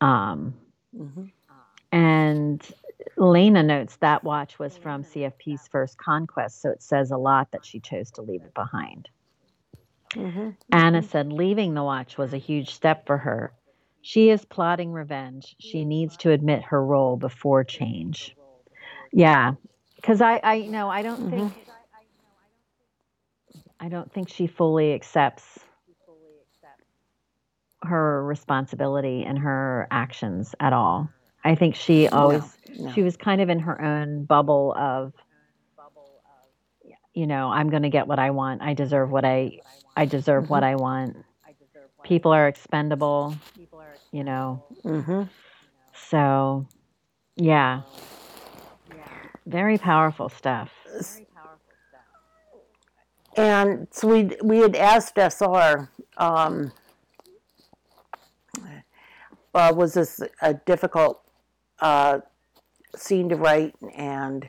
Speaker 2: Um, mm-hmm. And Lena notes that watch was from CFP's first conquest, so it says a lot that she chose to leave it behind. Mm-hmm. Anna said leaving the watch was a huge step for her. She is plotting revenge. She needs to admit her role before change. Yeah, because I, I, you know, I don't mm-hmm. think, I don't think she fully accepts her responsibility and her actions at all. I think she always, no, no. she was kind of in her own bubble of you know, I'm going to get what I want. I deserve what I I deserve mm-hmm. what I want. People are expendable, you know. Mm-hmm. So, yeah. Very powerful stuff.
Speaker 1: And so we we had asked SR, um, uh, was this a difficult uh, scene to write, and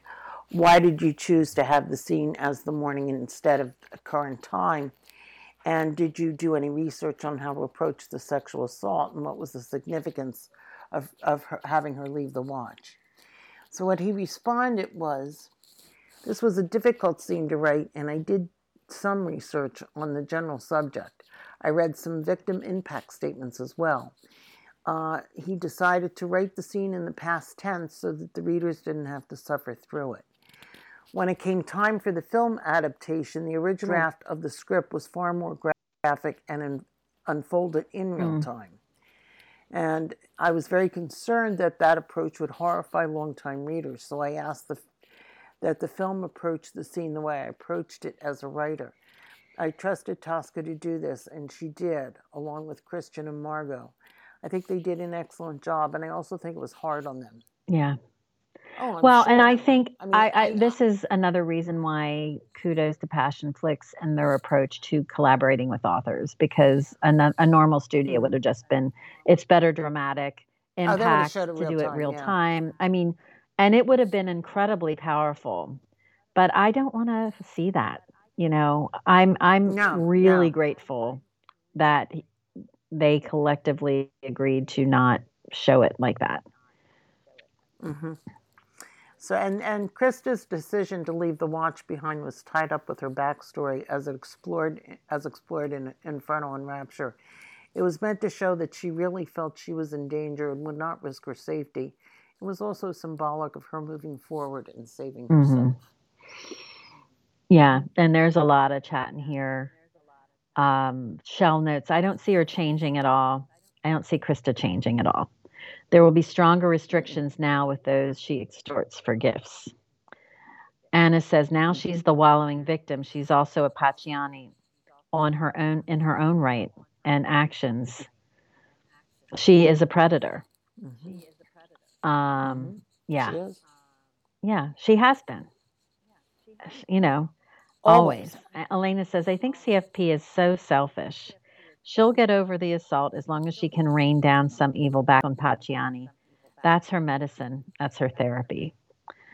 Speaker 1: why did you choose to have the scene as the morning instead of current time? And did you do any research on how to approach the sexual assault and what was the significance of, of her, having her leave the watch? So, what he responded was this was a difficult scene to write, and I did some research on the general subject. I read some victim impact statements as well. Uh, he decided to write the scene in the past tense so that the readers didn't have to suffer through it. When it came time for the film adaptation, the original draft of the script was far more graphic and in, unfolded in real mm. time. And I was very concerned that that approach would horrify longtime readers. So I asked the, that the film approached the scene the way I approached it as a writer. I trusted Tosca to do this, and she did, along with Christian and Margot. I think they did an excellent job, and I also think it was hard on them.
Speaker 2: Yeah. Oh, well, sure. and I think I, mean, I, I, this is another reason why kudos to Passion Flix and their approach to collaborating with authors because a, a normal studio would have just been it's better dramatic oh, impact oh, to do it real yeah. time. I mean, and it would have been incredibly powerful, but I don't want to see that. You know, I'm I'm no, really no. grateful that they collectively agreed to not show it like that.
Speaker 1: Mm-hmm. So, and, and Krista's decision to leave the watch behind was tied up with her backstory as it explored as explored in Inferno and Rapture. It was meant to show that she really felt she was in danger and would not risk her safety. It was also symbolic of her moving forward and saving mm-hmm. herself. Mm-hmm.
Speaker 2: Yeah, and there's a lot of chat in here. Um, shell notes. I don't see her changing at all. I don't see Krista changing at all. There will be stronger restrictions now with those she extorts for gifts. Anna says now she's the wallowing victim. She's also a Pacciani on her own in her own right and actions. She is a predator. Mm-hmm. Um, yeah, she yeah, she has been. You know, always. always. Elena says, I think CFP is so selfish. She'll get over the assault as long as she can rain down some evil back on Pacciani. That's her medicine. That's her therapy.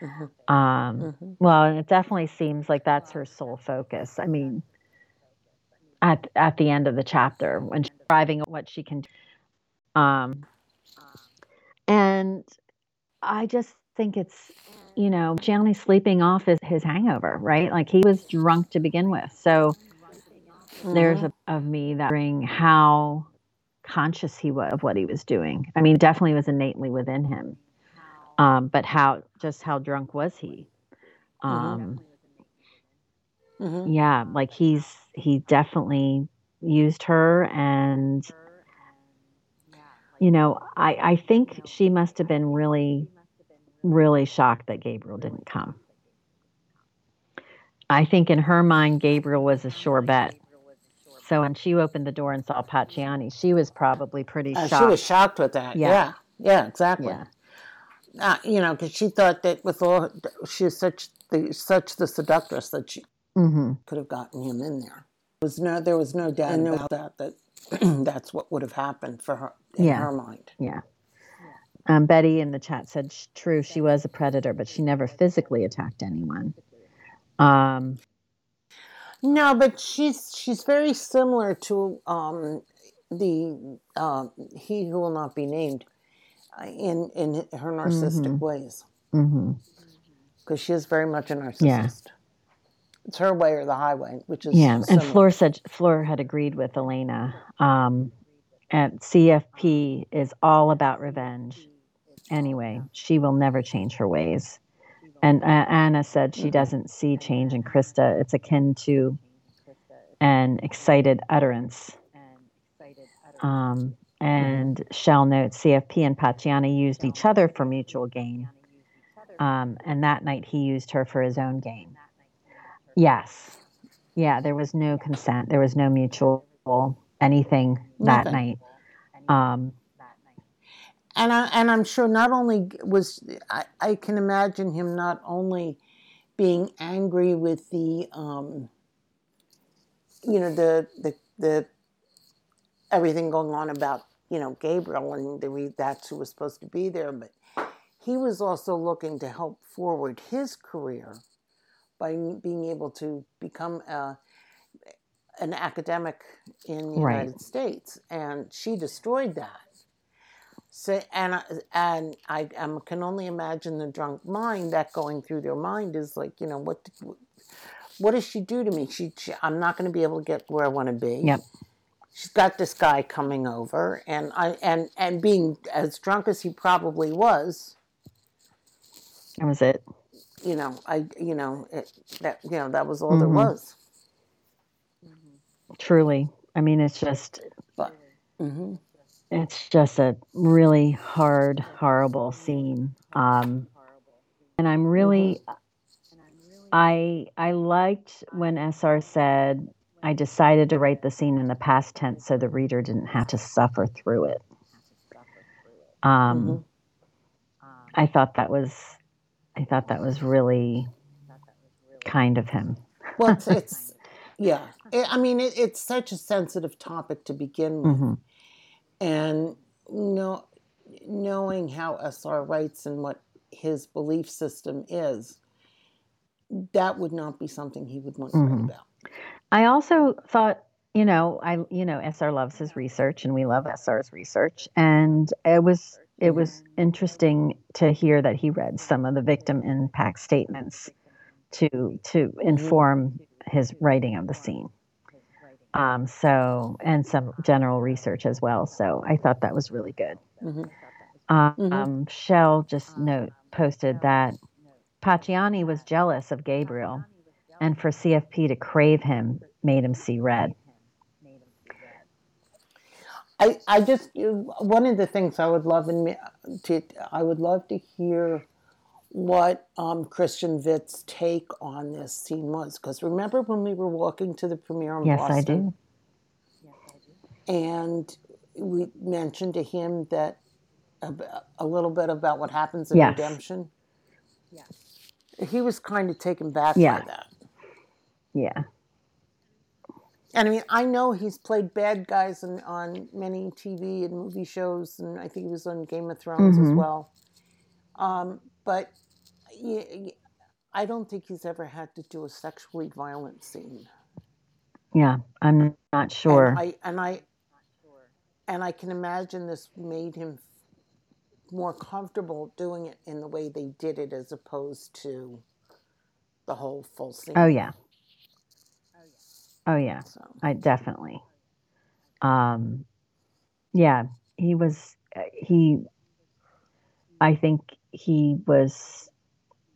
Speaker 2: Mm-hmm. Um, mm-hmm. Well, it definitely seems like that's her sole focus. I mean, at at the end of the chapter when she's driving what she can do. Um, and I just think it's, you know, Gianni sleeping off his, his hangover, right? Like he was drunk to begin with. So mm-hmm. there's a, of me that bring how conscious he was of what he was doing. I mean, definitely was innately within him. Um, but how just how drunk was he? Mm-hmm. Um, mm-hmm. Yeah, like he's he definitely used her, and you know, I I think she must have been really, really shocked that Gabriel didn't come. I think in her mind, Gabriel was a sure bet. So when she opened the door and saw Pacciani, she was probably pretty uh, shocked.
Speaker 1: She was shocked with that. Yeah, yeah, yeah exactly. Yeah. Uh, you know, because she thought that with all she was such the such the seductress that she mm-hmm. could have gotten him in there. There was no, there was no doubt about that. That that's what would have happened for her in
Speaker 2: yeah.
Speaker 1: her mind.
Speaker 2: Yeah. Um, Betty in the chat said, "True, she was a predator, but she never physically attacked anyone." Um,
Speaker 1: no, but she's she's very similar to um, the uh, he who will not be named uh, in in her narcissistic mm-hmm. ways. Because mm-hmm. she is very much a narcissist. Yeah. It's her way or the highway, which is
Speaker 2: yeah. Similar. And Fleur said Fleur had agreed with Elena. Um, and CFP is all about revenge. Anyway, she will never change her ways. And uh, Anna said she mm-hmm. doesn't see change in Krista. It's akin to an excited utterance. Um, and Shell notes CFP and Pacciani used each other for mutual gain. Um, and that night he used her for his own gain. Yes. Yeah, there was no consent. There was no mutual anything that Nothing. night. Um,
Speaker 1: and I and I'm sure not only was I, I can imagine him not only being angry with the um, you know the the the everything going on about you know Gabriel and the that's who was supposed to be there, but he was also looking to help forward his career by being able to become a an academic in the
Speaker 2: Right.
Speaker 1: United States, and she destroyed that. So, and I, and I can only imagine the drunk mind that going through their mind is like, you know, what what does she do to me? She, she I'm not going to be able to get where I want to be.
Speaker 2: Yep.
Speaker 1: She's got this guy coming over, and I and and being as drunk as he probably was,
Speaker 2: That was it.
Speaker 1: You know, I you know it, that you know that was all there
Speaker 2: Mhm.
Speaker 1: was.
Speaker 2: Truly. I mean, it's just
Speaker 1: But hmm
Speaker 2: it's just a really hard, horrible scene. Um, and I'm really, I I liked when SR said, "I decided to write the scene in the past tense so the reader didn't have to suffer through it." Um, I thought that was, I thought that was really kind of him.
Speaker 1: well, it's, it's yeah. I I mean, it, it's such a sensitive topic to begin with,
Speaker 2: hmm
Speaker 1: and know, knowing how SR writes and what his belief system is, that would not be something he would want to
Speaker 2: Mhm.
Speaker 1: write about.
Speaker 2: I also thought, you know, I you know, SR loves his research and we love SR's research and it was it was interesting to hear that he read some of the victim impact statements to to inform his writing of the scene. Um, so and some general research as well. So I thought that was really good.
Speaker 1: Mhm.
Speaker 2: Um,
Speaker 1: Mhm.
Speaker 2: Shell just note posted that Pacciani was jealous of Gabriel, and for CFP to crave him made him see red.
Speaker 1: I, I just one of the things I would love in me to I would love to hear what um, Christian Witt's take on this scene was because remember when we were walking to the premiere in
Speaker 2: Yes,
Speaker 1: Boston Yes,
Speaker 2: I do.
Speaker 1: and we mentioned to him that a, a little bit about what happens in
Speaker 2: Yes.
Speaker 1: redemption. He was kind of taken back
Speaker 2: Yeah.
Speaker 1: by that.
Speaker 2: Yeah.
Speaker 1: And I mean, I know he's played bad guys on, on many TV and movie shows, and I think he was on Game of Thrones as
Speaker 2: Mhm.
Speaker 1: well. Um, but I don't think he's ever had to do a sexually violent scene.
Speaker 2: Yeah. I'm not sure.
Speaker 1: And I and I and I can imagine this made him more comfortable doing it in the way they did it, as opposed to the whole full scene.
Speaker 2: oh yeah. Oh yeah.
Speaker 1: So.
Speaker 2: I definitely. Um, yeah, he was. uh, He. I think he was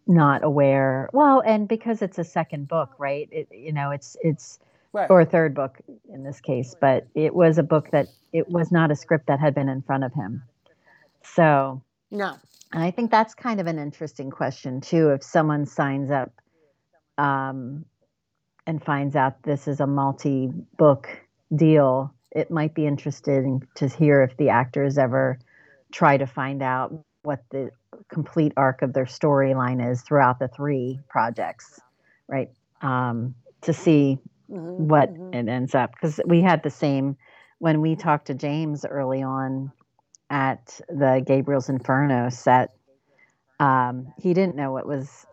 Speaker 2: not aware. Well, and because it's a second book, right? It, you know, it's it's
Speaker 1: Right.
Speaker 2: or a third book in this case, but it was a book that it was not a script that had been in front of him. So,
Speaker 1: no.
Speaker 2: and I think that's kind of an interesting question too. If someone signs up um, and finds out this is a multi-book deal, it might be interesting to hear if the actors ever try to find out what the complete arc of their storyline is throughout the three projects, right? Um, to see
Speaker 1: Mhm,
Speaker 2: what
Speaker 1: mhm.
Speaker 2: it ends up because we had the same when we talked to James early on at the Gabriel's Inferno set. Um, he didn't know what was,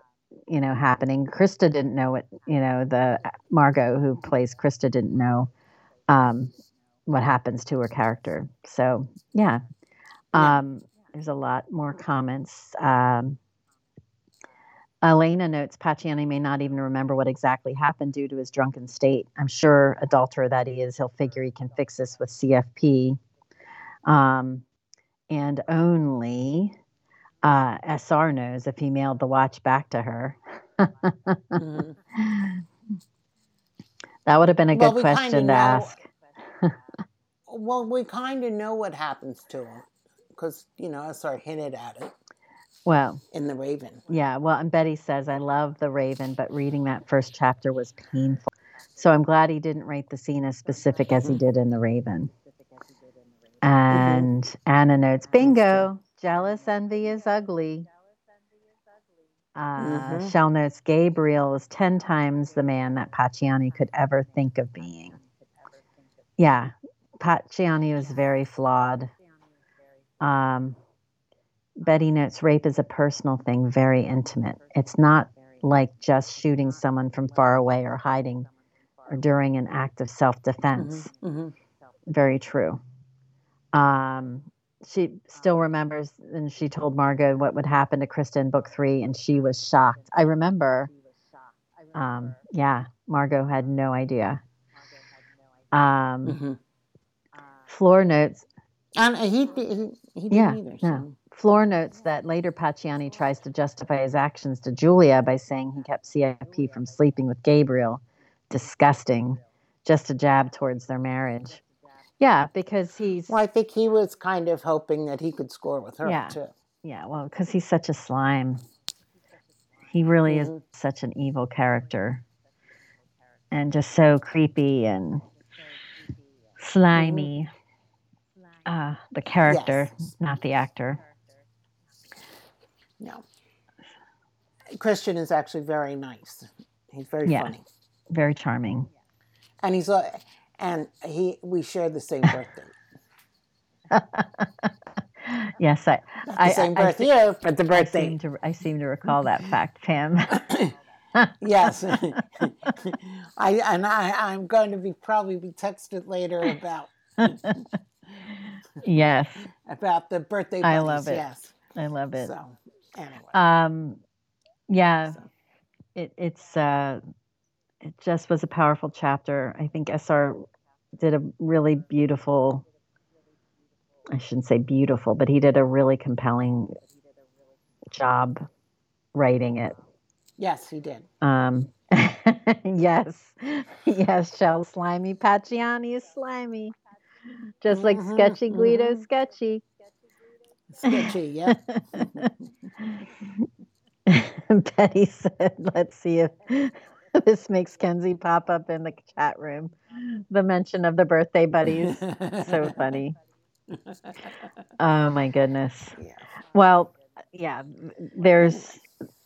Speaker 2: you know, happening. Krista didn't know what, you know, the Margot who plays Krista didn't know um, what happens to her character. So yeah,
Speaker 1: Yeah.
Speaker 2: um, there's a lot more comments. Um, Elena notes Pacciani may not even remember what exactly happened due to his drunken state. I'm sure, adulterer that he is, he'll figure he can fix this with CFP. Um, and only uh, SR knows if he mailed the watch back to her.
Speaker 1: Mhm.
Speaker 2: That would have been a
Speaker 1: Well,
Speaker 2: good question to
Speaker 1: know-
Speaker 2: ask.
Speaker 1: Well, we kind of know what happens to him because you know, SR hinted at it
Speaker 2: Well,
Speaker 1: in the Raven.
Speaker 2: yeah. Well, and Betty says, I love The Raven, but reading that first chapter was painful. So I'm glad he didn't write the scene as specific as he
Speaker 1: Mhm.
Speaker 2: did in The Raven. And Anna notes, bingo, jealous envy is ugly. Uh,
Speaker 1: Mhm.
Speaker 2: Shell notes, Gabriel is 10 times the man that Pacciani could ever think of being. Yeah, Pacciani was very flawed. Um, Betty notes, rape is a personal thing, very intimate. It's not like just shooting someone from far away or hiding or during an act of self defense.
Speaker 1: Mhm, mhm.
Speaker 2: Very true. Um, she still remembers, and she told Margot what would happen to Krista in book three, and she was shocked. I remember. Um, yeah, Margot had no idea. Um,
Speaker 1: Mhm.
Speaker 2: Floor notes
Speaker 1: And uh, he, he, he didn't
Speaker 2: Yeah,
Speaker 1: either.
Speaker 2: no. Floor notes that later Pacciani tries to justify his actions to Julia by saying he kept CFP from sleeping with Gabriel. Disgusting. Just a jab towards their marriage. Yeah, because he's
Speaker 1: Well, I think he was kind of hoping that he could score with her
Speaker 2: Yeah.
Speaker 1: too.
Speaker 2: yeah, well, because he's such a slime. He really is
Speaker 1: Mhm.
Speaker 2: such an evil character, and just so creepy and slimy. Uh, the character,
Speaker 1: Yes.
Speaker 2: not the actor.
Speaker 1: No. Christian is actually very nice. He's very
Speaker 2: Yeah.
Speaker 1: funny,
Speaker 2: Very charming.
Speaker 1: and he's uh, and he we share the same birthday.
Speaker 2: yes, I, I,
Speaker 1: same
Speaker 2: I, I,
Speaker 1: year, but the
Speaker 2: I
Speaker 1: birthday.
Speaker 2: seem to I seem to recall that fact, Pam.
Speaker 1: yes, I and I I'm going to be probably be texted later about
Speaker 2: yes,
Speaker 1: about the birthday.
Speaker 2: I love it.
Speaker 1: Yes.
Speaker 2: I love it.
Speaker 1: So anyway,
Speaker 2: Um, yeah,
Speaker 1: so,
Speaker 2: it, it's uh, it just was a powerful chapter. I think SR did a really beautiful. I shouldn't say beautiful, but he did a really compelling job writing it.
Speaker 1: yes, he did.
Speaker 2: Um, yes, yes, Shell slimy. Pacciani is slimy, just like
Speaker 1: Mhm,
Speaker 2: sketchy Guido
Speaker 1: mhm.
Speaker 2: sketchy.
Speaker 1: Sketchy, yeah.
Speaker 2: Betty said, "Let's see if this makes Kenzie pop up in the chat room." The mention of the birthday buddies, so funny. Oh my goodness.
Speaker 1: Yeah.
Speaker 2: Well, yeah, there's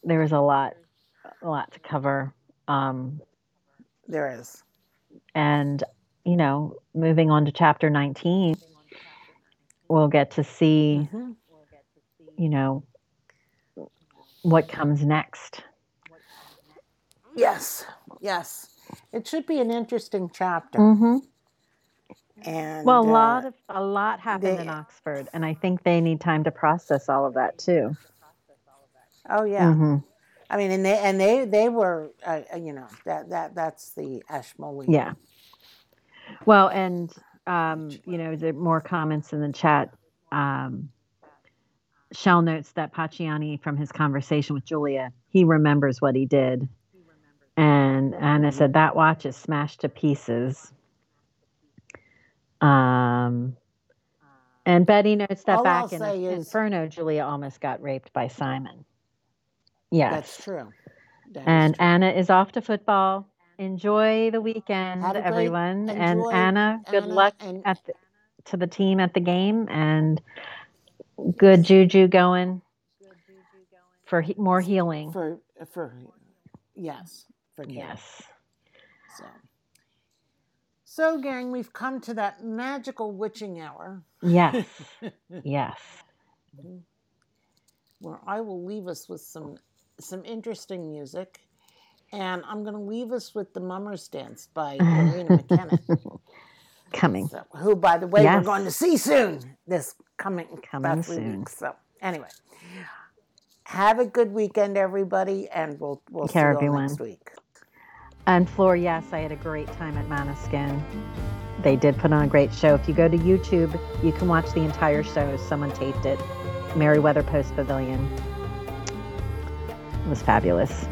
Speaker 2: there's a lot, a lot to cover. Um,
Speaker 1: There is.
Speaker 2: and you know moving on to chapter 19 we'll get to see
Speaker 1: Mhm.
Speaker 2: you know what comes next
Speaker 1: Yes, yes. It should be an interesting chapter.
Speaker 2: mm-hmm.
Speaker 1: And
Speaker 2: well a
Speaker 1: uh,
Speaker 2: lot of a lot happened in oxford and i think they need time to process all of that too
Speaker 1: oh yeah,
Speaker 2: Mhm.
Speaker 1: I mean, and they and they they were, uh, uh, you know, that that that's the Ashmolean.
Speaker 2: yeah well and um, you know the more comments in the chat um, shell notes that Pacciani, from his conversation with julia he remembers what he did and anna said that watch is smashed to pieces um, and betty notes that
Speaker 1: All I'll
Speaker 2: back in
Speaker 1: say is-
Speaker 2: inferno julia almost got raped by simon yes
Speaker 1: that's true. That is
Speaker 2: and
Speaker 1: true.
Speaker 2: Anna is off to football. Enjoy the weekend,
Speaker 1: great-
Speaker 2: everyone. and Anna, good
Speaker 1: Anna,
Speaker 2: luck
Speaker 1: and-
Speaker 2: at the, to the team at the game, and good juju going for he, more healing.
Speaker 1: for for yes for Gail.
Speaker 2: yes.
Speaker 1: So. So, gang, we've come to that magical witching hour
Speaker 2: Yes. yes.
Speaker 1: where I will leave us with some some interesting music, and I'm going to leave us with the Mummers Dance by Marina McKenna,
Speaker 2: Coming.
Speaker 1: so, who, by the way,
Speaker 2: Yes.
Speaker 1: we're going to see soon. This coming
Speaker 2: Coming
Speaker 1: about three
Speaker 2: soon.
Speaker 1: weeks. So, anyway, have a good weekend, everybody, and we'll we'll
Speaker 2: care,
Speaker 1: see you all
Speaker 2: everyone.
Speaker 1: next week.
Speaker 2: And Floor, yes, I had a great time at Måneskin. They did put on a great show. If you go to YouTube, you can watch the entire show. Someone taped it. Merriweather Post Pavilion. It was fabulous.